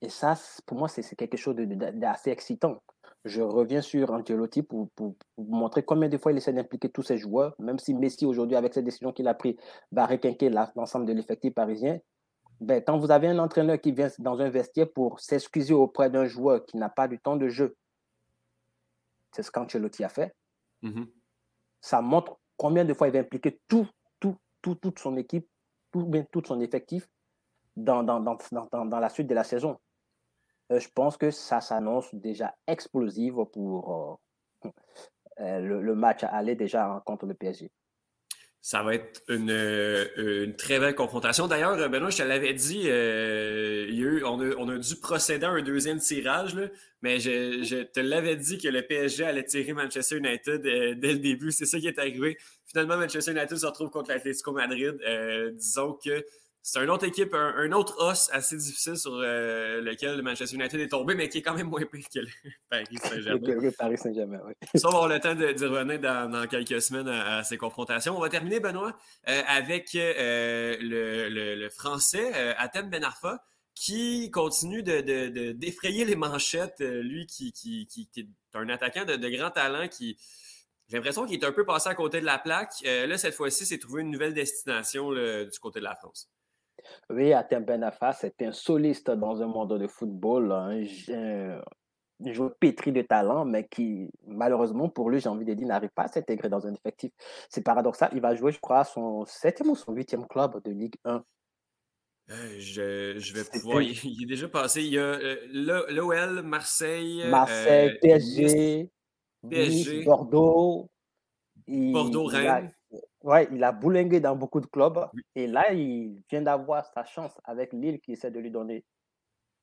et, ça, pour moi, c'est quelque chose d'assez excitant. Je reviens sur Ancelotti pour, pour, montrer combien de fois il essaie d'impliquer tous ses joueurs, même si Messi, aujourd'hui, avec cette décision qu'il a prise, va requinquer l'ensemble de l'effectif parisien ben, quand vous avez un entraîneur qui vient dans un vestiaire pour s'excuser auprès d'un joueur qui n'a pas du temps de jeu, c'est ce qu'Ancelotti a fait, mm-hmm. ça montre combien de fois il va impliquer tout, tout, tout, toute son équipe, tout, bien, tout son effectif dans, dans, dans, dans, la suite de la saison. Euh, je pense que ça s'annonce déjà explosif pour euh, euh, le, le, match à aller déjà contre le PSG. Ça va être une, euh, une très belle confrontation. D'ailleurs, Benoît, je te l'avais dit, euh, on, a, on, a, dû procéder à un deuxième tirage, là, mais je, je, te l'avais dit que le PSG allait tirer Manchester United euh, dès le début. C'est ça qui est arrivé. Finalement, Manchester United se retrouve contre l'Atlético Madrid. Euh, disons que c'est une autre équipe, un, autre os assez difficile sur euh, lequel le Manchester United est tombé, mais qui est quand même moins pire que le Paris Saint-Germain. Paris Saint-Germain, oui. Ça, on va avoir le temps d'y revenir dans, quelques semaines à, ces confrontations. On va terminer, Benoît, euh, avec euh, le, français, Athènes Ben Arfa, qui continue de, d'effrayer les manchettes. lui qui, qui, est un attaquant de, grand talent qui. J'ai l'impression qu'il est un peu passé à côté de la plaque. là, cette fois-ci, c'est trouvé une nouvelle destination du côté de la France. Oui, Atem Benafa, c'est un soliste dans un monde de football, un, joueur pétri de talent, mais qui, malheureusement, pour lui, j'ai envie de dire, n'arrive pas à s'intégrer dans un effectif. C'est paradoxal. Il va jouer, je crois, son septième ou son huitième club de Ligue 1. Euh, je, je, vais pouvoir. Il, est déjà passé. Il y a euh, l'OL, Marseille. Marseille, euh, PSG, PSG, Bordeaux. Bordeaux, Rennes. Ouais, il a boulingué dans beaucoup de clubs. Et là, il vient d'avoir sa chance avec Lille qui essaie de lui donner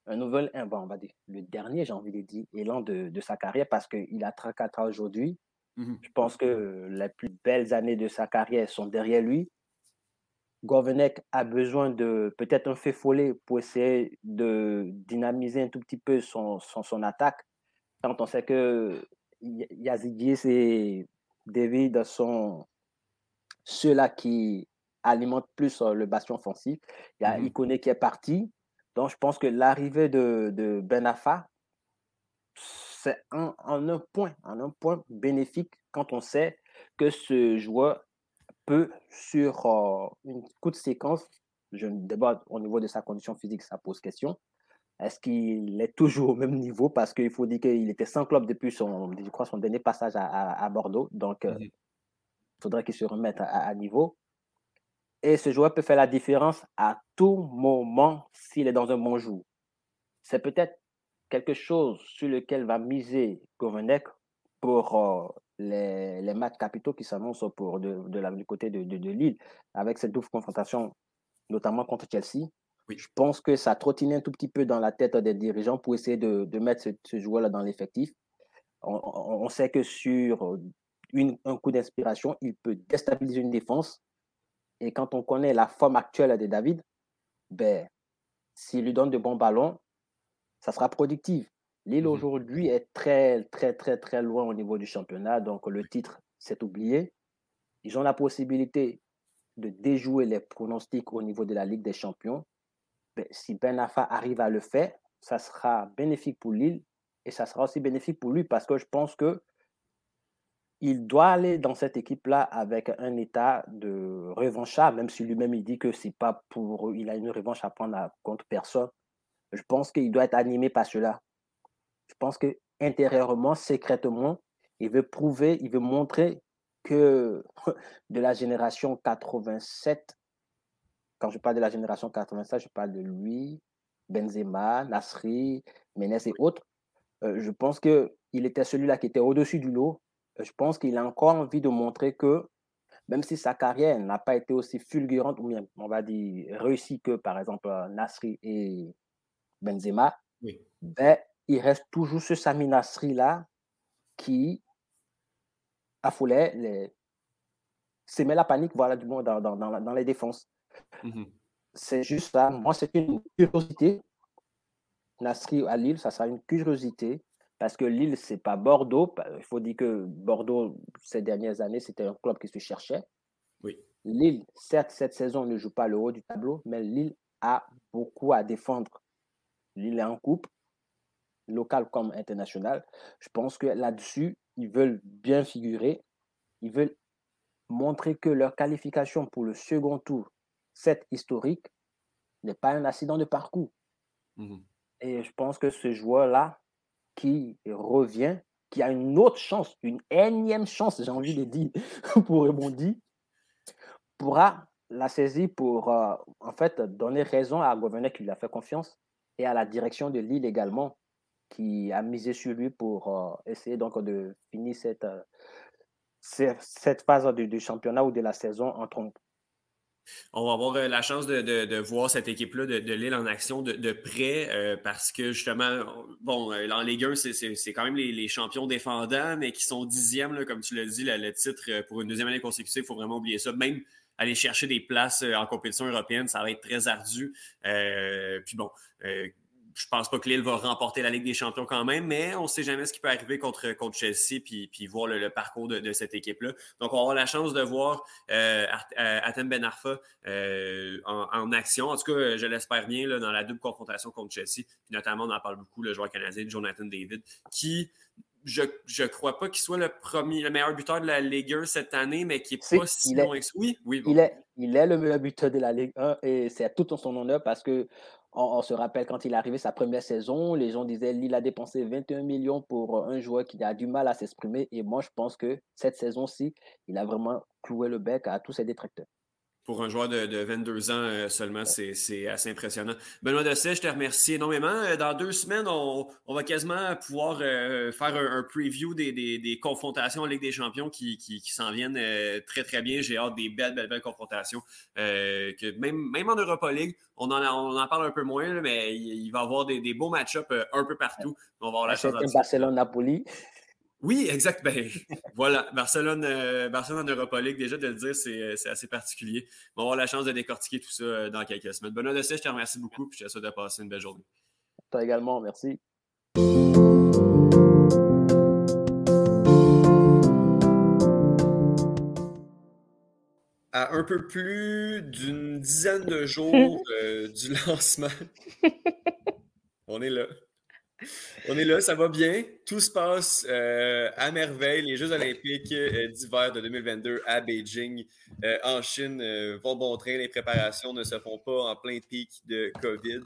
un nouvel, on va dire, le dernier, j'ai envie de dire, élan de, de sa carrière parce qu'il a 34 ans aujourd'hui. Mhm. Je pense que les plus belles années de sa carrière sont derrière lui. Govenek a besoin de peut-être un fait follet pour essayer de dynamiser un tout petit peu son, son, son attaque. Quand on sait que Yazidis et David sont ceux-là qui alimentent plus euh, le bastion offensif. Il y a Mhm. Ikoné qui est parti. Donc, je pense que l'arrivée de, de Ben Affa, c'est un, en un point, en un point bénéfique quand on sait que ce joueur peut, sur euh, une courte séquence, je débat au niveau de sa condition physique, ça pose question. Est-ce qu'il est toujours au même niveau? Parce qu'il faut dire qu'il était sans club depuis son, je crois, son dernier passage à, à- à Bordeaux. Donc, euh, Mhm. Il faudrait qu'il se remette à, à niveau. Et ce joueur peut faire la différence à tout moment s'il est dans un bon jour. C'est peut-être quelque chose sur lequel va miser Govenek pour euh, les, les matchs capitaux qui s'annoncent pour de, de la- du côté de, de, de Lille, avec cette double confrontation, notamment contre Chelsea. Oui. Je pense que ça trottine un tout petit peu dans la tête des dirigeants pour essayer de, de mettre ce, ce joueur-là dans l'effectif. On sait que sur une- un coup d'inspiration, il peut déstabiliser une défense. Et quand on connaît la forme actuelle de David, ben, s'il lui donne de bons ballons, ça sera productif. Lille Mhm. aujourd'hui est très, très, très, très loin au niveau du championnat. Donc, le titre s'est oublié. Ils ont la possibilité de déjouer les pronostics au niveau de la Ligue des Champions. Ben, si Ben Affa arrive à le faire, ça sera bénéfique pour Lille et ça sera aussi bénéfique pour lui parce que je pense que il doit aller dans cette équipe-là avec un état de revanchard, même si lui-même il dit que c'est pas pour il a une revanche à prendre à- contre personne. Je pense qu'il doit être animé par cela. Je pense que intérieurement, secrètement, il veut prouver, il veut montrer que de la génération 87, quand je parle de la génération 87, je parle de lui, Benzema, Nasri, Menez et autres. Euh, je pense qu'il était celui-là qui était au-dessus du lot. Je pense qu'il a encore envie de montrer que même si sa carrière n'a pas été aussi fulgurante ou bien, on va dire, réussie que par exemple euh, Nasri et Benzema, Oui. ben, il reste toujours ce Sami Nasri-là qui affolait, les... s'aimait la panique voilà, du moins dans, dans, dans, la- dans les défenses. Mhm. C'est juste ça. Moi, c'est une curiosité. Nasri à Lille, ça sera une curiosité. Parce que Lille, c'est pas Bordeaux. Il faut dire que Bordeaux, ces dernières années, c'était un club qui se cherchait. Oui. Lille, certes, cette saison ne joue pas le haut du tableau, mais Lille a beaucoup à défendre. Lille est en coupe, local comme international. Je pense que là-dessus, ils veulent bien figurer. Ils veulent montrer que leur qualification pour le second tour, cette historique, n'est pas un accident de parcours. Mhm. Et je pense que ce joueur-là, qui revient, qui a une autre chance, une énième chance, j'ai envie de dire, pour rebondir, pourra la saisir pour, euh, en fait, donner raison à Gouverneur qui lui a fait confiance et à la direction de Lille également, qui a misé sur lui pour euh, essayer donc de finir cette, euh, cette, phase du, championnat ou de la saison en. On va avoir euh, la chance de, de- de voir cette équipe-là de, de Lille en action de, près euh, parce que justement, bon, euh, en Ligue 1, c'est- quand même les, les champions défendants, mais qui sont dixièmes, là, comme tu l'as dit, le, titre pour une deuxième année consécutive, il faut vraiment oublier ça. Même aller chercher des places en compétition européenne, ça va être très ardu. Puis bon, je pense pas que Lille va remporter la Ligue des champions quand même, mais on ne sait jamais ce qui peut arriver contre, contre Chelsea, puis, puis voir le, le parcours de, de cette équipe-là. Donc, on va avoir la chance de voir euh, euh, Atem Ben Arfa euh, en, en action. En tout cas, je l'espère bien là, dans la double confrontation contre Chelsea. Puis notamment, on en parle beaucoup, le joueur canadien Jonathan David, qui, je ne crois pas qu'il soit le premier, le meilleur buteur de la Ligue 1 cette année, mais qui n'est Si, pas si est- loin que ça. Oui, oui. bon. Il est, il est le meilleur buteur de la Ligue 1 et c'est tout en son honneur parce que on, se rappelle quand il est arrivé sa première saison, les gens disaient Lille a dépensé 21 millions pour un joueur qui a du mal à s'exprimer et moi je pense que cette saison-ci, il a vraiment cloué le bec à tous ses détracteurs. Pour un joueur de, 22 ans euh, seulement, c'est assez impressionnant. Benoît Dessay, je te remercie énormément. Euh, dans deux semaines, on, va quasiment pouvoir euh, faire un, preview des, confrontations en Ligue des Champions qui, s'en viennent très, très bien. J'ai hâte des belles, belles, belles confrontations. que même, même en Europa League, on en, on en parle un peu moins, mais il, va y avoir des, beaux match-ups un peu partout. On va avoir la chance Barcelone-Napoli. Oui, exact. Ben, voilà, Barcelone, euh, Barcelone en Europa League, déjà de le dire, c'est assez particulier. On va avoir la chance de décortiquer tout ça euh, dans quelques semaines. Benoît Dessay, je te remercie beaucoup et je te souhaite de passer une belle journée. Toi également, merci. À un peu plus d'une dizaine de jours euh, du lancement, on est là. On est là, ça va bien. Tout se passe euh, à merveille. Les Jeux olympiques euh, d'hiver de 2022 à Beijing, euh, en Chine, vont bon train. Les préparations ne se font pas en plein pic de COVID.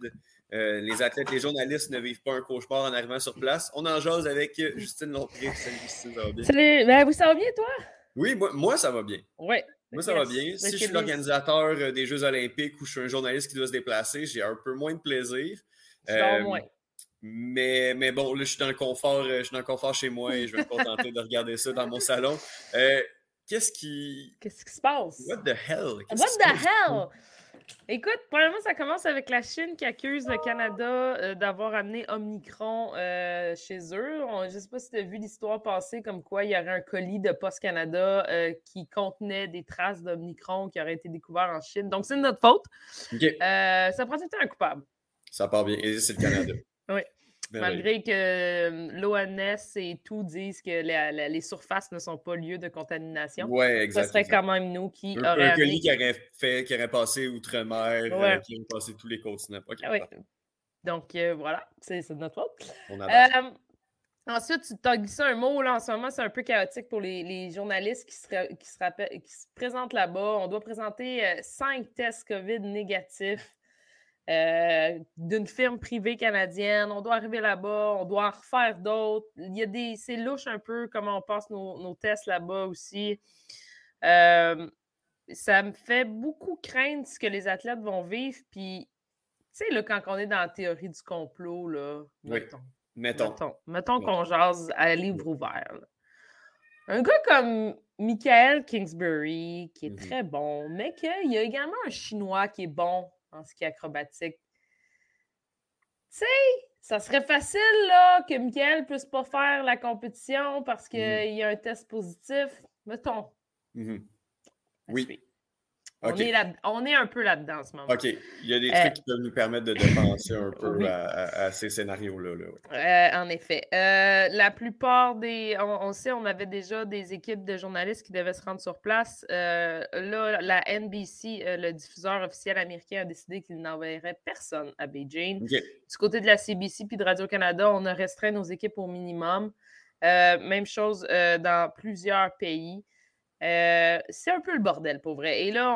les athlètes, les journalistes ne vivent pas un cauchemar en arrivant sur place. On en jase avec Justine Lompré. Salut Justine, ça va bien? Salut, ben, vous, ça va bien toi? Oui, moi, ça va bien. Oui. Moi, ça va bien. Si je suis l'organisateur des Jeux olympiques ou je suis un journaliste qui doit se déplacer, j'ai un peu moins de plaisir. moins. Mais, mais bon, là, je suis dans le confort, euh, je suis dans le confort chez moi et je vais me contenter de regarder ça dans mon salon. Euh, qu'est-ce qui. Qu'est-ce qui se passe? What the hell? What the hell? Écoute, premièrement, ça commence avec la Chine qui accuse le Canada euh, d'avoir amené Omicron chez eux. je ne sais pas si tu as vu l'histoire passée, comme quoi il y aurait un colis de Post Canada qui contenait des traces d'Omicron qui auraient été découvert en Chine. Donc, c'est de notre faute. ça prend un coupable. Ça part bien. Et c'est le Canada. Oui. Malgré que euh, l'ONS et tout disent que les surfaces ne sont pas lieu de contamination. Oui, exactement. Ce serait quand même nous qui un, Un colis qui aurait, fait, qui aurait passé outre-mer, euh, qui aurait passé tous les continents. oui. Donc, euh, voilà, c'est de notre faute. On Ensuite, tu as glissé un mot, là, en ce moment, c'est un peu chaotique pour les, journalistes qui se, qui, se qui se présentent là-bas. On doit présenter cinq tests COVID négatifs euh, d'une firme privée canadienne. On doit arriver là-bas, on doit en refaire d'autres. Il y a des. C'est louche un peu comment on passe nos, tests là-bas aussi. Euh, ça me fait beaucoup craindre ce que les athlètes vont vivre. Puis, tu sais, quand on est dans la théorie du complot, là, mettons. Mettons. Mettons, qu'on jase à livre ouvert. Un gars comme Michael Kingsbury, qui est mmh très bon, mais qu'il y a également un Chinois qui est bon en ski acrobatique. Tu sais, ça serait facile là, que Michael puisse pas faire la compétition parce mmh qu'il y a un test positif. Mettons. Mmh oui. On, est un peu là-dedans en ce moment. OK. Il y a des trucs euh, qui peuvent nous permettre de dépenser un peu à, ces scénarios-là. Euh, en effet. Euh, la plupart des. On, sait, on avait déjà des équipes de journalistes qui devaient se rendre sur place. là, la NBC, le diffuseur officiel américain, a décidé qu'il n'enverrait personne à Beijing. Du côté de la CBC puis de Radio-Canada, on a restreint nos équipes au minimum. même chose dans plusieurs pays. Euh, c'est un peu le bordel, pour vrai. Et là,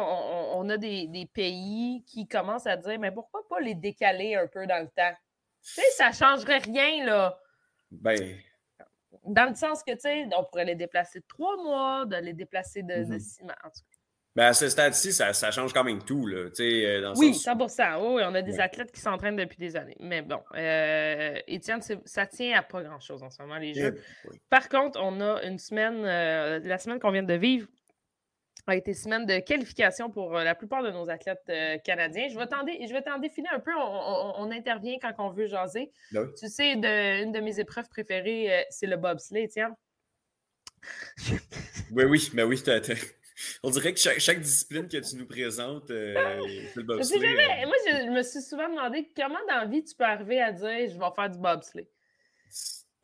on, a des, pays qui commencent à dire, mais pourquoi pas les décaler un peu dans le temps? Tu sais, ça changerait rien, là. Ben. Dans le sens que, tu sais, on pourrait les déplacer de trois mois, de les déplacer de, mm-hmm. six mois. En tout cas. Ben à ce stade-ci, ça, change quand même tout. Là, euh, dans oui, 100 Oui, on a des athlètes qui s'entraînent depuis des années. Mais bon, euh, Étienne, ça tient à pas grand-chose en ce moment, les jeux. Par contre, on a une semaine, euh, la semaine qu'on vient de vivre a été semaine de qualification pour la plupart de nos athlètes canadiens. Je vais t'en défiler un peu. On, intervient quand on veut jaser. Ben tu sais, de, une de mes épreuves préférées, c'est le bobsleigh, Étienne. oui, oui, mais oui, on dirait que chaque, discipline que tu nous présentes, euh, c'est le bobsleigh. Jamais, moi, je, me suis souvent demandé comment dans la vie tu peux arriver à dire je vais faire du bobsleigh.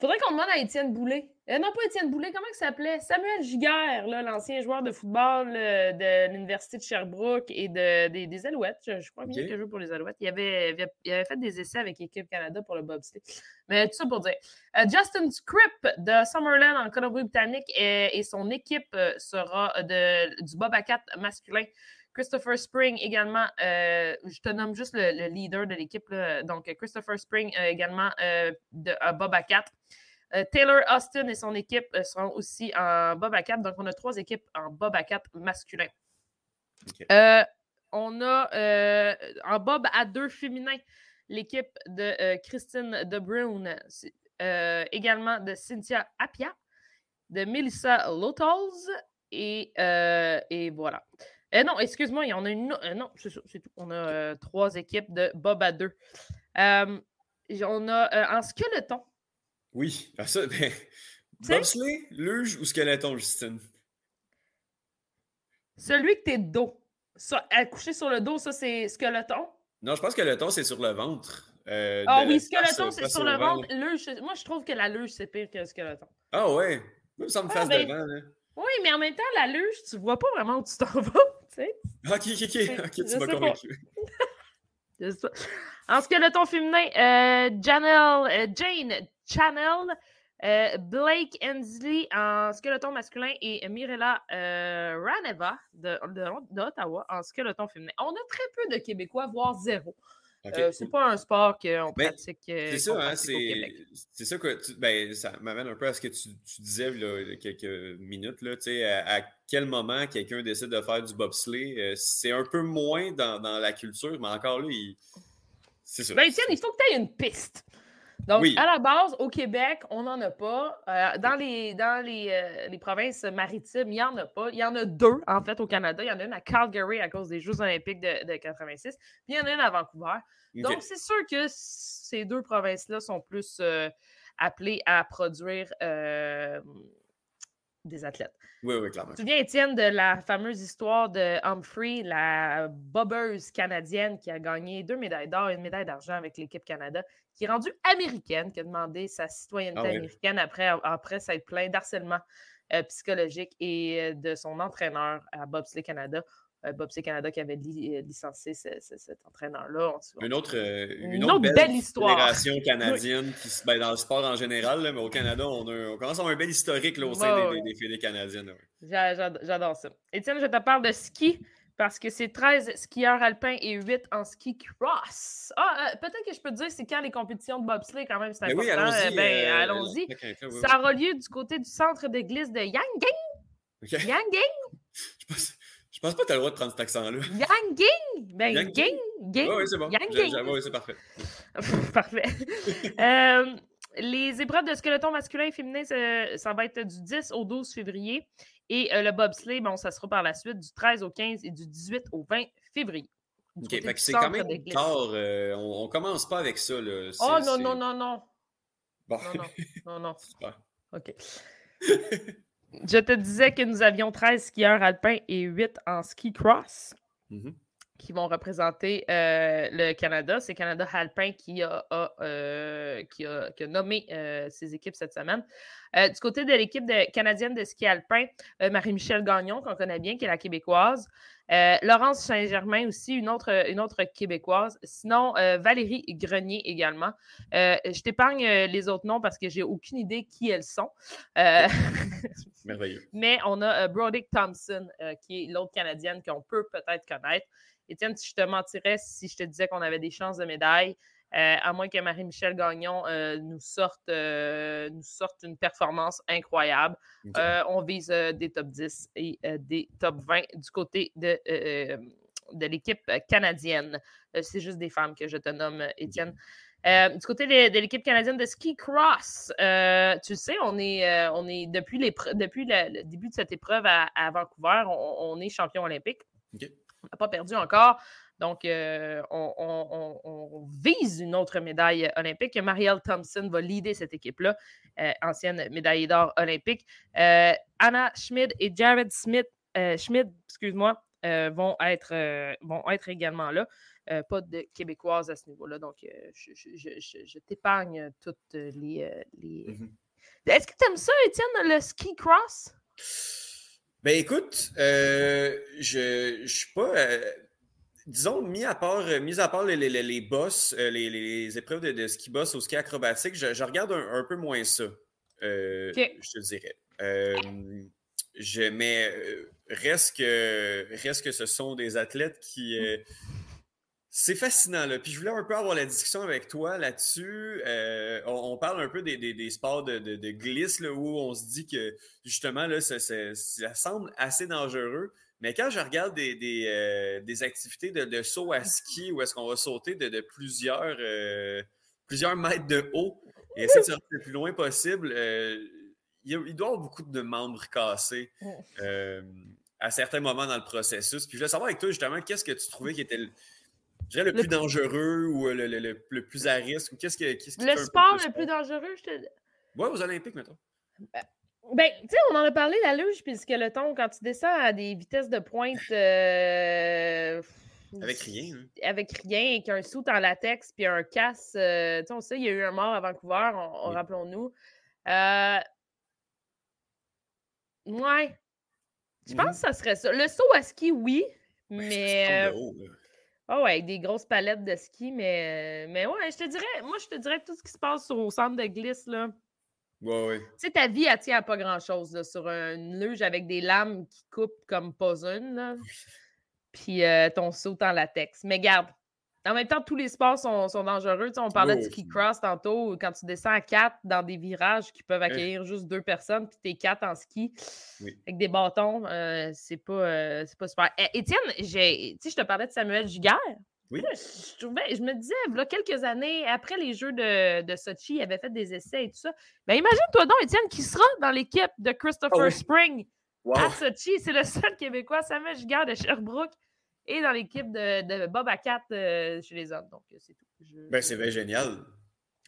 Faudrait qu'on demande à Étienne Boulay. Euh, non, pas Étienne Boulay, comment il s'appelait? Samuel Giguère, l'ancien joueur de football euh, de l'Université de Sherbrooke et de, des, Alouettes. Je, crois bien qu'il a joué pour les Alouettes. Il avait, il avait, fait des essais avec l'équipe Canada pour le bobsleigh. Mais tout ça pour dire. Euh, Justin Scripp de Summerland en Colombie-Britannique et, son équipe sera de, du bob à 4 masculin. Christopher Spring également, je te nomme juste le, leader de l'équipe. Donc, Christopher Spring également de Bob à 4. Euh, Taylor Austin et son équipe euh, seront aussi en Bob à 4. Donc, on a trois équipes en Bob à 4 masculin. Euh, on a euh, en bob à deux féminins l'équipe de euh, Christine De Bruyne, également de Cynthia Appia, de Melissa Lotals et, et voilà. Non, excuse-moi, il y en a une. non, c'est tout. On a trois équipes de bob à deux. on a en skeleton. Oui, ça, ben, bobsleigh, luge ou skeleton, Justine? Celui que t'es dos. Ça, coucher sur le dos, ça, c'est skeleton? Non, je pense que le ton, c'est sur le ventre. Euh, ah oui, skeleton, c'est sur le ventre. Luge, moi, je trouve que la luge, c'est pire que le skeleton. Ah ouais? Ça me fasse ah, ben, devant, là. Oui, mais en même temps, la luge, tu vois pas vraiment où tu t'en vas, tu sais. Ok, ok, ok. Ok, tu m'as convaincu. en skeleton féminin, euh, Janelle, euh, Jane Channel euh, Blake Ensley en skeleton masculin et Mirella Raneva d'Ottawa en skeleton féminin. On a très peu de Québécois, voire zéro. Euh, c'est pas un sport qu'on ben, pratique, c'est ça, hein, c'est ça que ben, ça m'amène un peu à ce que tu, disais il y a quelques minutes. Là, à, à quel moment quelqu'un décide de faire du bobsleigh. c'est un peu moins dans, dans, la culture, mais encore là, c'est ça. Ben, tiens, il faut que tu aies une piste. Donc, à la base, au Québec, on n'en a pas. Euh, dans les, dans euh, les, provinces maritimes, il n'y en a pas. Il y en a deux, en fait, au Canada. Il y en a une à Calgary à cause des Jeux olympiques de, de 86, puis il y en a une à Vancouver. Donc, c'est sûr que ces deux provinces-là sont plus euh, appelées à produire des athlètes. Oui, oui, clairement. Tu te souviens, Étienne, de la fameuse histoire de Humphrey, la bobbeuse canadienne qui a gagné deux médailles d'or et une médaille d'argent avec l'équipe Canada, qui est rendue américaine, qui a demandé sa citoyenneté ah américaine après, après s'être plein d'harcèlement euh, psychologique et euh, de son entraîneur à Bobsleigh Canada. Euh, Bob C. Canada qui avait euh, licencié cet entraîneur-là. Une autre, euh, une, autre, belle, histoire. fédération canadienne qui, ben, dans le sport en général, mais au Canada, on, on, commence à avoir un bel historique là, au sein des, des, fédés canadiennes. J'adore ça. Étienne, je te parle de ski parce que c'est 13 skieurs alpins et 8 en ski cross. Ah, peut-être que je peux te dire c'est quand les compétitions de bobsleigh quand même, c'est ben important. Oui, allons-y. Ben, allons ça aura lieu du côté du centre de glisse de Yanging. Okay. Yanging. Je pense, je pense pas que tu as le droit de prendre cet accent-là. Yang Ben, Yang Ging! Oui, c'est bon. Oui, c'est parfait. parfait. euh, les épreuves de skeleton masculin et féminin, ça, va être du 10 au 12 février. Et euh, le bobsleigh, bon, ça sera par la suite du 13 au 15 et du 18 au 20 février. OK, c'est quand même tard. Euh, on, on, commence pas avec ça. Là. Oh non, non, non, non. Bon. Non, non, non, non. Super. OK. Je te disais que nous avions 13 skieurs alpins et 8 en ski cross mm-hmm. qui vont représenter euh, le Canada. C'est Canada Alpin qui a, euh, qui a, nommé euh, ses équipes cette semaine. du côté de l'équipe canadienne de ski alpin, Marie-Michel Gagnon, qu'on connaît bien, qui est la québécoise. Euh, Laurence Saint-Germain aussi, une autre, une autre québécoise. Sinon, euh, Valérie Grenier également. Euh, je t'épargne les autres noms parce que j'ai aucune idée qui elles sont. Merveilleux. Mais on a Brodick Thompson, qui est l'autre Canadienne qu'on peut peut-être connaître. Étienne, si je te mentirais si je te disais qu'on avait des chances de médaille, euh, à moins que Marie-Michel Gagnon euh, nous, sorte, euh, nous sorte une performance incroyable. on vise des top 10 et des top 20 du côté de, de l'équipe canadienne. C'est juste des femmes que je te nomme, Étienne. du côté de, l'équipe canadienne de ski cross, tu sais, on est, on est depuis, depuis le, début de cette épreuve à, Vancouver, on, est champion olympique. On n'a pas perdu encore. Donc, euh, on, vise une autre médaille olympique. Marielle Thompson va leader cette équipe-là, euh, ancienne médaille d'or olympique. Euh, Anna Schmid et Jared Smith, Schmid, excuse-moi, vont, être, vont être également là. pas de Québécoises à ce niveau-là. Donc, je, t'épargne toutes les. Mm-hmm. Est-ce que tu aimes ça, Étienne, le ski cross? Ben écoute, je ne suis pas disons, mis à part, euh, mis à part les, les, les boss, euh, les, les, épreuves de, ski boss au ski acrobatique, je, regarde un, peu moins ça. Euh, je te dirais. je, mais reste que, reste que ce sont des athlètes qui. c'est fascinant, là. Puis je voulais un peu avoir la discussion avec toi là-dessus. on, parle un peu des, des, sports de, de, glisse, là, où on se dit que justement, là, ça, ça semble assez dangereux. Mais quand je regarde des, des, euh, des activités de, de, saut à ski où est-ce qu'on va sauter de, de plusieurs, euh, plusieurs mètres de haut et essayer de sortir le plus loin possible, euh, il, il, doit y avoir beaucoup de membres cassés à certains moments dans le processus. Puis je voulais savoir avec toi, justement, qu'est-ce que tu trouvais qui était le, je dirais le, plus dangereux ou le, le, le, plus à risque? Qu'est-ce que, qu'est-ce le sport le plus dangereux, je te Oui, aux Olympiques, mettons. Ben, ben, tu sais, on en a parlé, la luge puis le skeleton, quand tu descends à des vitesses de pointe. Euh, avec rien. Hein. Avec rien, avec un soute en latex puis un casse. Euh, tu sais, on sait, il y a eu un mort à Vancouver, on, rappelons-nous. Euh... Ouais. Je pense que ça serait ça. Le saut à ski, oui, ben, mais. Ah oh ouais, avec des grosses palettes de ski, mais, mais ouais, je te dirais, moi, je te dirais tout ce qui se passe au centre de glisse, là. Ouais, ouais. Tu sais, ta vie, elle tient à pas grand-chose sur une luge avec des lames qui coupent comme pas une. Puis euh, ton saut en latex. Mais garde, en même temps, tous les sports sont, sont dangereux. on parlait de ski cross tantôt, quand tu descends à quatre dans des virages qui peuvent accueillir juste deux personnes, puis t'es quatre en ski avec des bâtons, euh, c'est pas, euh, pas super. Eh, Étienne, je te parlais de Samuel Giguère. Je, me disais, il y a quelques années, après les Jeux de, de Sochi, il avait fait des essais et tout ça. Ben, imagine-toi donc, Étienne, qui sera dans l'équipe de Christopher ah Spring à Sochi. C'est le seul Québécois, Samuel Giguère de Sherbrooke, et dans l'équipe de, de, Bob Akat euh, chez les hommes. Donc, c'est tout. Ben, c'est bien génial.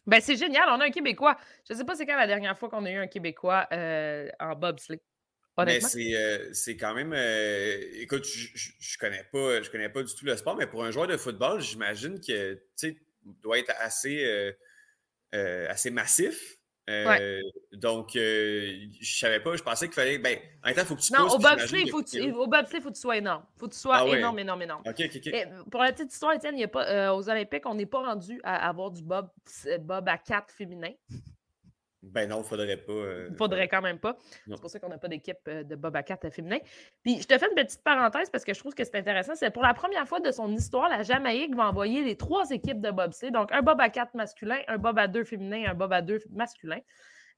Ben, c'est génial. On a un Québécois. Je ne sais pas c'est quand la dernière fois qu'on a eu un Québécois euh, en bobsleigh. Mais euh, c'est quand même. Euh, écoute, je, je, connais pas, je connais pas du tout le sport, mais pour un joueur de football, j'imagine que tu doit être assez, euh, assez massif. Donc, je savais pas, je pensais qu'il fallait. Ben, en même temps, il faut que tu Non, au bobsleigh, il faut, que faut que tu sois énorme. Il faut que tu sois ah énorme, énorme, énorme. OK, OK, OK. pour la petite histoire, Étienne, y a pas, aux Olympiques, on n'est pas rendu à avoir du bob, bob à 4 féminin. Ben non, il faudrait pas. Il euh, faudrait quand même pas. C'est pour ça qu'on n'a pas d'équipe euh, de Bob à 4 féminin. Puis je te fais une petite parenthèse parce que je trouve que c'est intéressant. C'est pour la première fois de son histoire, la Jamaïque va envoyer les trois équipes de Bob C. Donc un Bob à 4 masculin, un Bob à 2 féminin, un Bob à 2 masculin.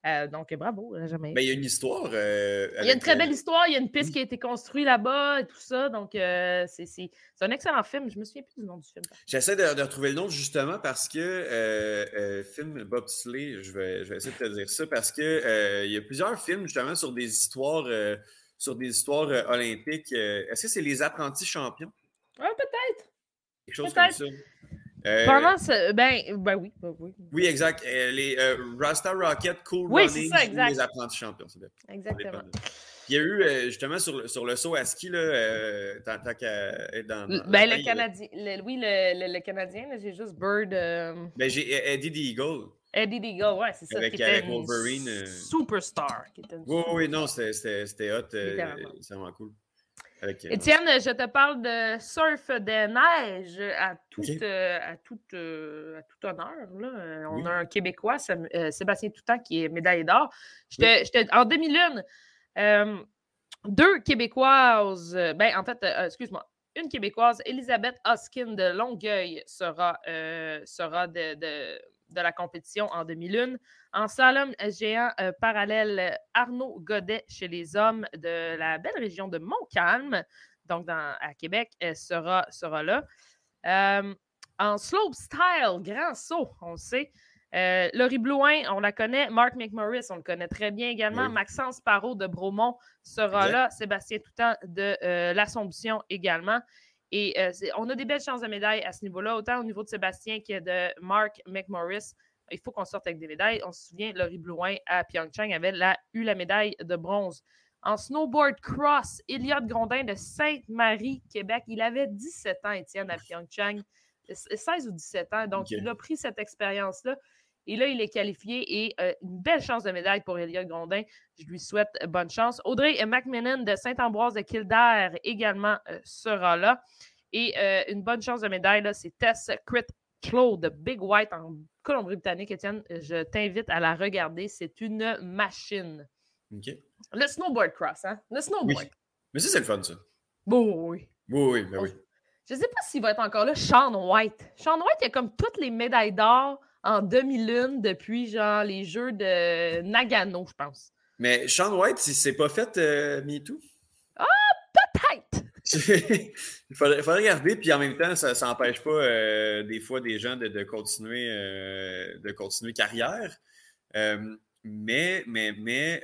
Euh, donc, bravo, jamais. Mais il y a une histoire. Euh, il y a une très belle histoire. Il y a une piste qui a été construite là-bas et tout ça. Donc, euh, c'est un excellent film. Je me souviens plus du nom du film. J'essaie de, retrouver le nom justement parce que film Bobsleigh, je vais, je vais essayer de te dire ça parce que il y a plusieurs films justement sur des histoires, sur des histoires olympiques. Est-ce que c'est Les Apprentis Champions? Ah, peut-être. Quelque chose comme ça. Euh, Pendant ce. Ben, ben oui, ben oui. Oui, exact. Euh, les euh, Rasta Rocket, Cool oui, Running, ça, les apprentis champions. Exactement. Il y a eu, justement, sur, sur le saut à ski, là, tant, qu'à dans, Ben, le Canadien. oui, le, le, Canadien, j'ai juste Bird. Ben, j'ai Eddie the Eagle. Eddie the Eagle, ouais, c'est ça. Avec, qui avec Wolverine. Superstar. Qui était oui, oui, non, c'était hot. c'est vraiment cool. Étienne, je te parle de surf de neige à tout, euh, à tout, euh, à tout honneur. Là. On a un Québécois, euh, Sébastien Toutant, qui est médaillé d'or. En 2001, deux Québécoises, ben, en fait, excuse-moi, une Québécoise, Elisabeth Hoskin de Longueuil, sera, sera de, de de la compétition en 2001. En slalom géant euh, parallèle, Arnaud Godet chez les hommes de la belle région de Montcalm, donc dans, à Québec, sera, sera là. Euh, en slope style, grand saut, on le sait. Euh, Laurie Blouin, on la connaît. Mark McMorris, on le connaît très bien également. Maxence Parot de Bromont sera là. Sébastien Toutant de l'Assomption également. Et euh, on a des belles chances de médailles à ce niveau-là, autant au niveau de Sébastien que de Mark McMorris. Il faut qu'on sorte avec des médailles. On se souvient, Laurie Blouin à Pyeongchang avait eu la médaille de bronze. En snowboard cross, Eliott Grondin de Sainte-Marie, Québec. Il avait 17 ans, Étienne, à Pyeongchang. 16 ou 17 ans. Donc, il a pris cette expérience-là. Et là, il est qualifié et euh, une belle chance de médaille pour Elliot Grondin. Je lui souhaite bonne chance. Audrey McMinnon de Saint-Ambroise de Kildare également euh, sera là. Et euh, une bonne chance de médaille, c'est Tess Crit Claude de Big White en Colombie-Britannique. Étienne, je t'invite à la regarder. C'est une machine. Le snowboard cross, hein? Le snowboard. Mais ça, c'est le fun, ça. Bon, oui. Oui, oui, ben oui. Je ne sais pas s'il va être encore là. Sean White. Sean White, il a comme toutes les médailles d'or en 2001 depuis genre les Jeux de Nagano, je pense. Mais Sean White, il s'est pas fait euh, MeToo? Ah, peut-être! il faudrait, regarder, puis en même temps, ça n'empêche pas euh, des fois des gens de, continuer, de continuer carrière. mais, mais, mais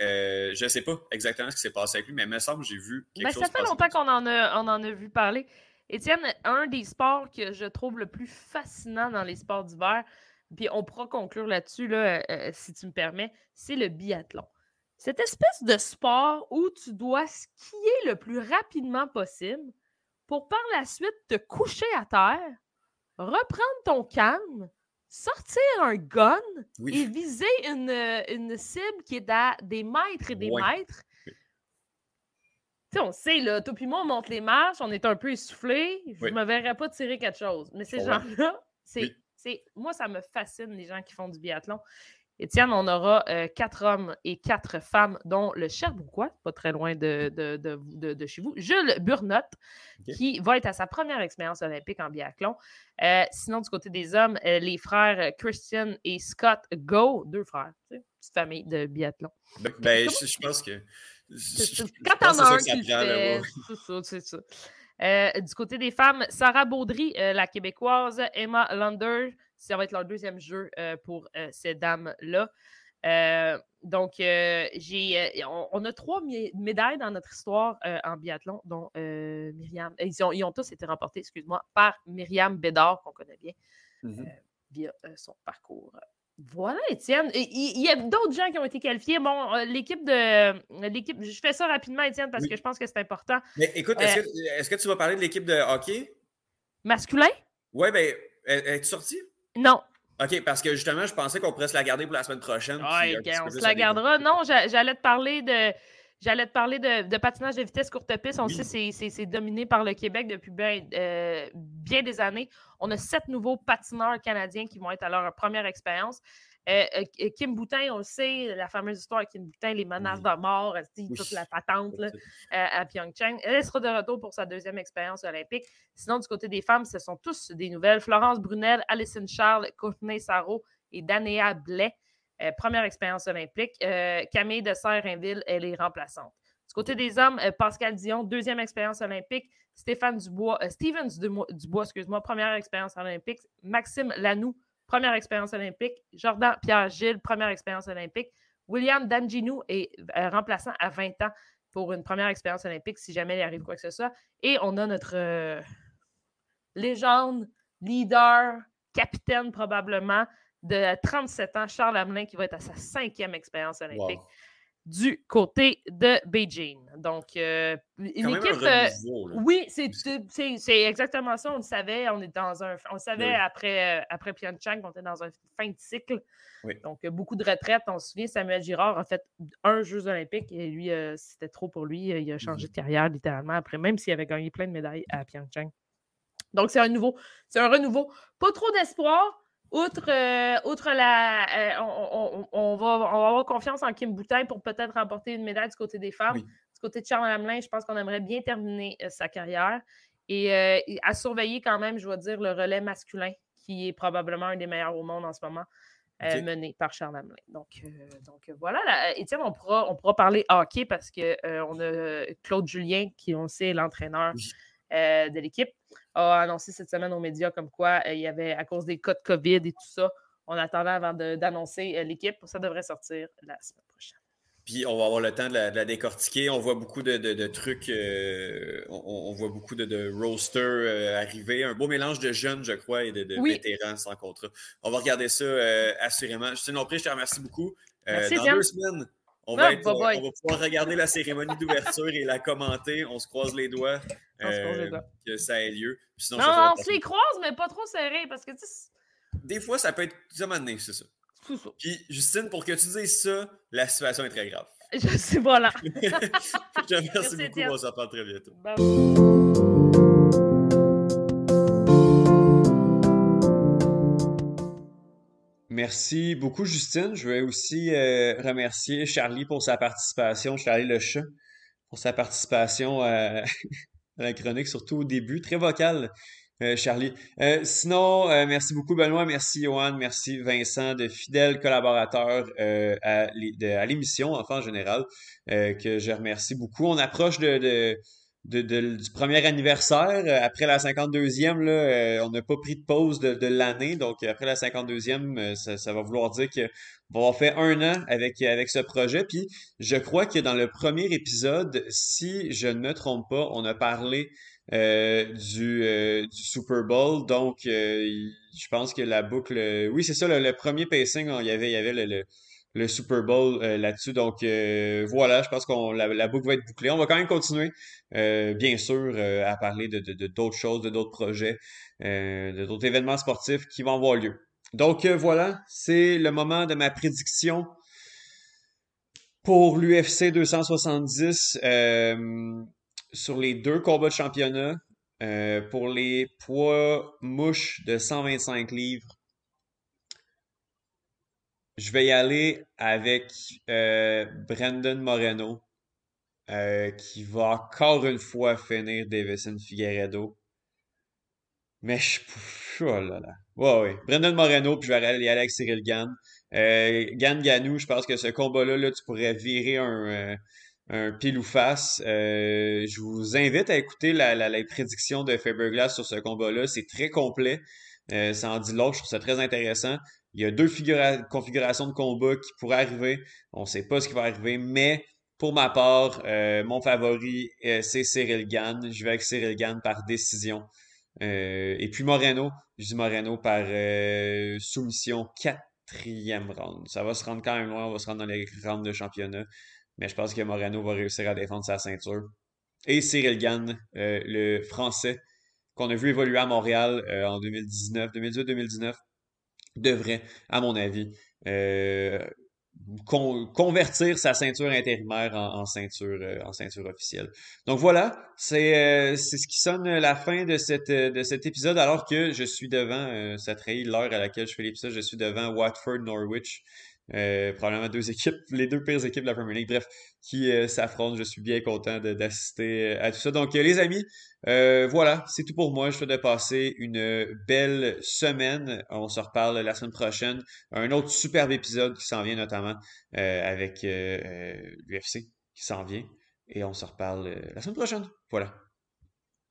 je ne sais pas exactement ce qui s'est passé avec lui, mais il me semble que j'ai vu quelque ben, chose. Ça fait longtemps qu'on en a, on en a vu parler. Étienne, un des sports que je trouve le plus fascinant dans les sports d'hiver, puis on pourra conclure là-dessus, là, si tu me permets, c'est le biathlon. Cette espèce de sport où tu dois skier le plus rapidement possible pour par la suite te coucher à terre, reprendre ton calme, sortir un gun et viser une, cible qui est à des mètres et des mètres. Tu sais, on sait, là, toi puis moi, on monte les marches, on est un peu essoufflé. Je ne me verrais pas tirer quelque chose. Mais ces gens-là, c'est, moi, ça me fascine, les gens qui font du biathlon. Étienne, on aura euh, quatre hommes et quatre femmes, dont le Cherbourgois, pas très loin de, de, chez vous, Jules Burnotte, qui va être à sa première expérience olympique en biathlon. Euh, sinon, du côté des hommes, euh, les frères Christian et Scott Go, deux frères, petite famille de biathlon. Ben, ben je, pense que. Quand t'en as un qui le fait, c'est ça, c'est ça. Du côté des femmes, Sarah Baudry, la québécoise, Emma Lander, ça va être leur deuxième jeu euh, pour euh, ces dames-là. Euh, donc, j'ai, on, a trois médailles dans notre histoire en biathlon, dont Myriam. Ils ont, ils ont, tous été remportés, excuse-moi, par Myriam Bédard, qu'on connaît bien, mm-hmm. via son parcours. Voilà, Étienne. Il y, a d'autres gens qui ont été qualifiés. Bon, l'équipe de. l'équipe, je fais ça rapidement, Étienne, parce que je pense que c'est important. Mais écoute, est-ce que, est que, tu vas parler de l'équipe de hockey? Masculin? Oui, bien, es-tu sorti? Non. OK, parce que justement, je pensais qu'on pourrait se la garder pour la semaine prochaine. Oui, on se la gardera. Non, j'allais te parler de. J'allais te parler de, patinage de vitesse courte piste. On sait que c'est dominé par le Québec depuis bien, euh, bien des années. On a sept nouveaux patineurs canadiens qui vont être à leur première expérience. Euh, euh, Kim Boutin, on le sait, la fameuse histoire avec Kim Boutin, les menaces de mort, toute la patente là, à Pyeongchang. Elle sera de retour pour sa deuxième expérience olympique. Sinon, du côté des femmes, ce sont tous des nouvelles. Florence Brunel, Alison Charles, Courtney Sarro et Danéa Blais. Euh, première expérience olympique. Camille de Serre-Rainville, elle est remplaçante. Du côté des hommes, Pascal Dion, deuxième expérience olympique. Stéphane Dubois, Steven Dubois, excuse-moi, première expérience olympique. Maxime Lanoux, première expérience olympique. Jordan Pierre-Gilles, première expérience olympique. William Danginou est euh, remplaçant à 20 ans pour une première expérience olympique si jamais il arrive quoi que ce soit. Et on a notre euh, légende, leader, capitaine probablement de 37 ans, Charles Hamelin, qui va être à sa cinquième expérience olympique du côté de Beijing. Donc, euh, une équipe. Euh, oui, c'est exactement ça. On le savait. On est dans un. On savait après, euh, après Pyeongchang qu'on était dans un fin de cycle. Donc, beaucoup de retraites. On se souvient, Samuel Girard a fait un Jeux olympiques et lui, c'était trop pour lui. Il a changé de mmh carrière littéralement après, même s'il avait gagné plein de médailles à Pyeongchang. Donc, c'est un nouveau, c'est un renouveau. Pas trop d'espoir, Outre, euh, la. Euh, on, va, avoir confiance en Kim Boutin pour peut-être remporter une médaille du côté des femmes. Du côté de Charles Hamelin, je pense qu'on aimerait bien terminer euh, sa carrière. Et, à surveiller quand même, je dois dire, le relais masculin, qui est probablement un des meilleurs au monde en ce moment. mené par Charles Hamelin. Donc, donc voilà, Étienne, on pourra, on pourra parler hockey parce qu'on a Claude Julien, qui on sait est l'entraîneur de l'équipe a annoncé cette semaine aux médias comme quoi euh, il y avait, à cause des cas de COVID et tout ça, on attendait avant d'annoncer euh, l'équipe. Ça devrait sortir la semaine prochaine. Puis on va avoir le temps de la, décortiquer. On voit beaucoup de, trucs, euh, on, voit beaucoup de, de roasters arriver. Un beau mélange de jeunes, je crois, et de, vétérans sans contrat. On va regarder ça assurément. Justine Lompré, je te remercie beaucoup. dans deux semaines, on va, pouvoir regarder la cérémonie d'ouverture et la commenter. On se croise les doigts, euh, que ça ait lieu. non, on se les croise, mais pas trop serré parce que Des fois, ça peut être. Ça c'est ça. C'est ça. Puis, Justine, pour que tu dises ça, la situation est très grave. Je sais pas là. je te remercie beaucoup. On se reparle très bientôt. Merci beaucoup, Justine. Je vais aussi euh, remercier Charlie pour sa participation, Charlie Le Chat, pour sa participation à, la chronique, surtout au début. Très vocal, euh, Charlie. Euh, sinon, merci beaucoup, Benoît. Merci, Johan. Merci, Vincent, de fidèles collaborateurs à l'émission, enfin en général, que je remercie beaucoup. On approche de, du premier anniversaire. Après la 52e, là, on n'a pas pris de pause de, de l'année. Donc, après la 52e, ça, ça va vouloir dire que on va avoir fait un an avec, avec ce projet. Puis, je crois que dans le premier épisode, si je ne me trompe pas, on a parlé euh, du, euh, du Super Bowl. Donc, euh, je pense que la boucle. Oui, c'est ça, le, premier pacing, il y avait, il y avait le, le, Super Bowl là-dessus. Donc, voilà, je pense que la, boucle va être bouclée. On va quand même continuer, bien sûr, à parler de, de, d'autres choses, de d'autres projets, de d'autres événements sportifs qui vont avoir lieu. Donc, voilà, c'est le moment de ma prédiction pour l'UFC 270 sur les deux combats de championnat, euh, pour les poids mouches de 125 livres, je vais y aller avec euh, Brandon Moreno, euh, qui va encore une fois finir Davison Figueredo. Mais je. Oh là là. Ouais, ouais. Brandon Moreno, puis je vais aller avec Cyril Gann. Gann Ganou, je pense que ce combat-là, là, tu pourrais virer un un pile ou face. Euh, je vous invite à écouter la, la, la prédiction de Faberglass sur ce combat-là. C'est très complet. Euh, ça en dit l'autre. Je trouve ça très intéressant. Il y a deux configurations de combat qui pourraient arriver. On ne sait pas ce qui va arriver, mais pour ma part, euh, mon favori, c'est Cyril Gann. Je vais avec Cyril Gann par décision. et puis Moreno, je dis Moreno par soumission quatrième round. Ça va se rendre quand même loin, on va se rendre dans les rounds de championnat. Mais je pense que Moreno va réussir à défendre sa ceinture. Et Cyril Gann, euh, le français qu'on a vu évoluer à Montréal euh, en 2019, 2018-2019, devrait, à mon avis, euh, convertir sa ceinture intérimaire en, ceinture en ceinture officielle. Donc voilà, c'est ce qui sonne la fin de, cette, de cet épisode alors que je suis devant, ça trahit l'heure à laquelle je fais l'épisode, je suis devant Watford Norwich euh, probablement deux équipes, les deux pires équipes de la Premier League, bref, qui euh, s'affrontent. Je suis bien content d'assister euh, à tout ça. Donc, les amis, voilà, c'est tout pour moi. Je souhaite de passer une belle semaine. On se reparle la semaine prochaine. Un autre superbe épisode qui s'en vient notamment avec l'UFC qui s'en vient. Et on se reparle la semaine prochaine. Voilà.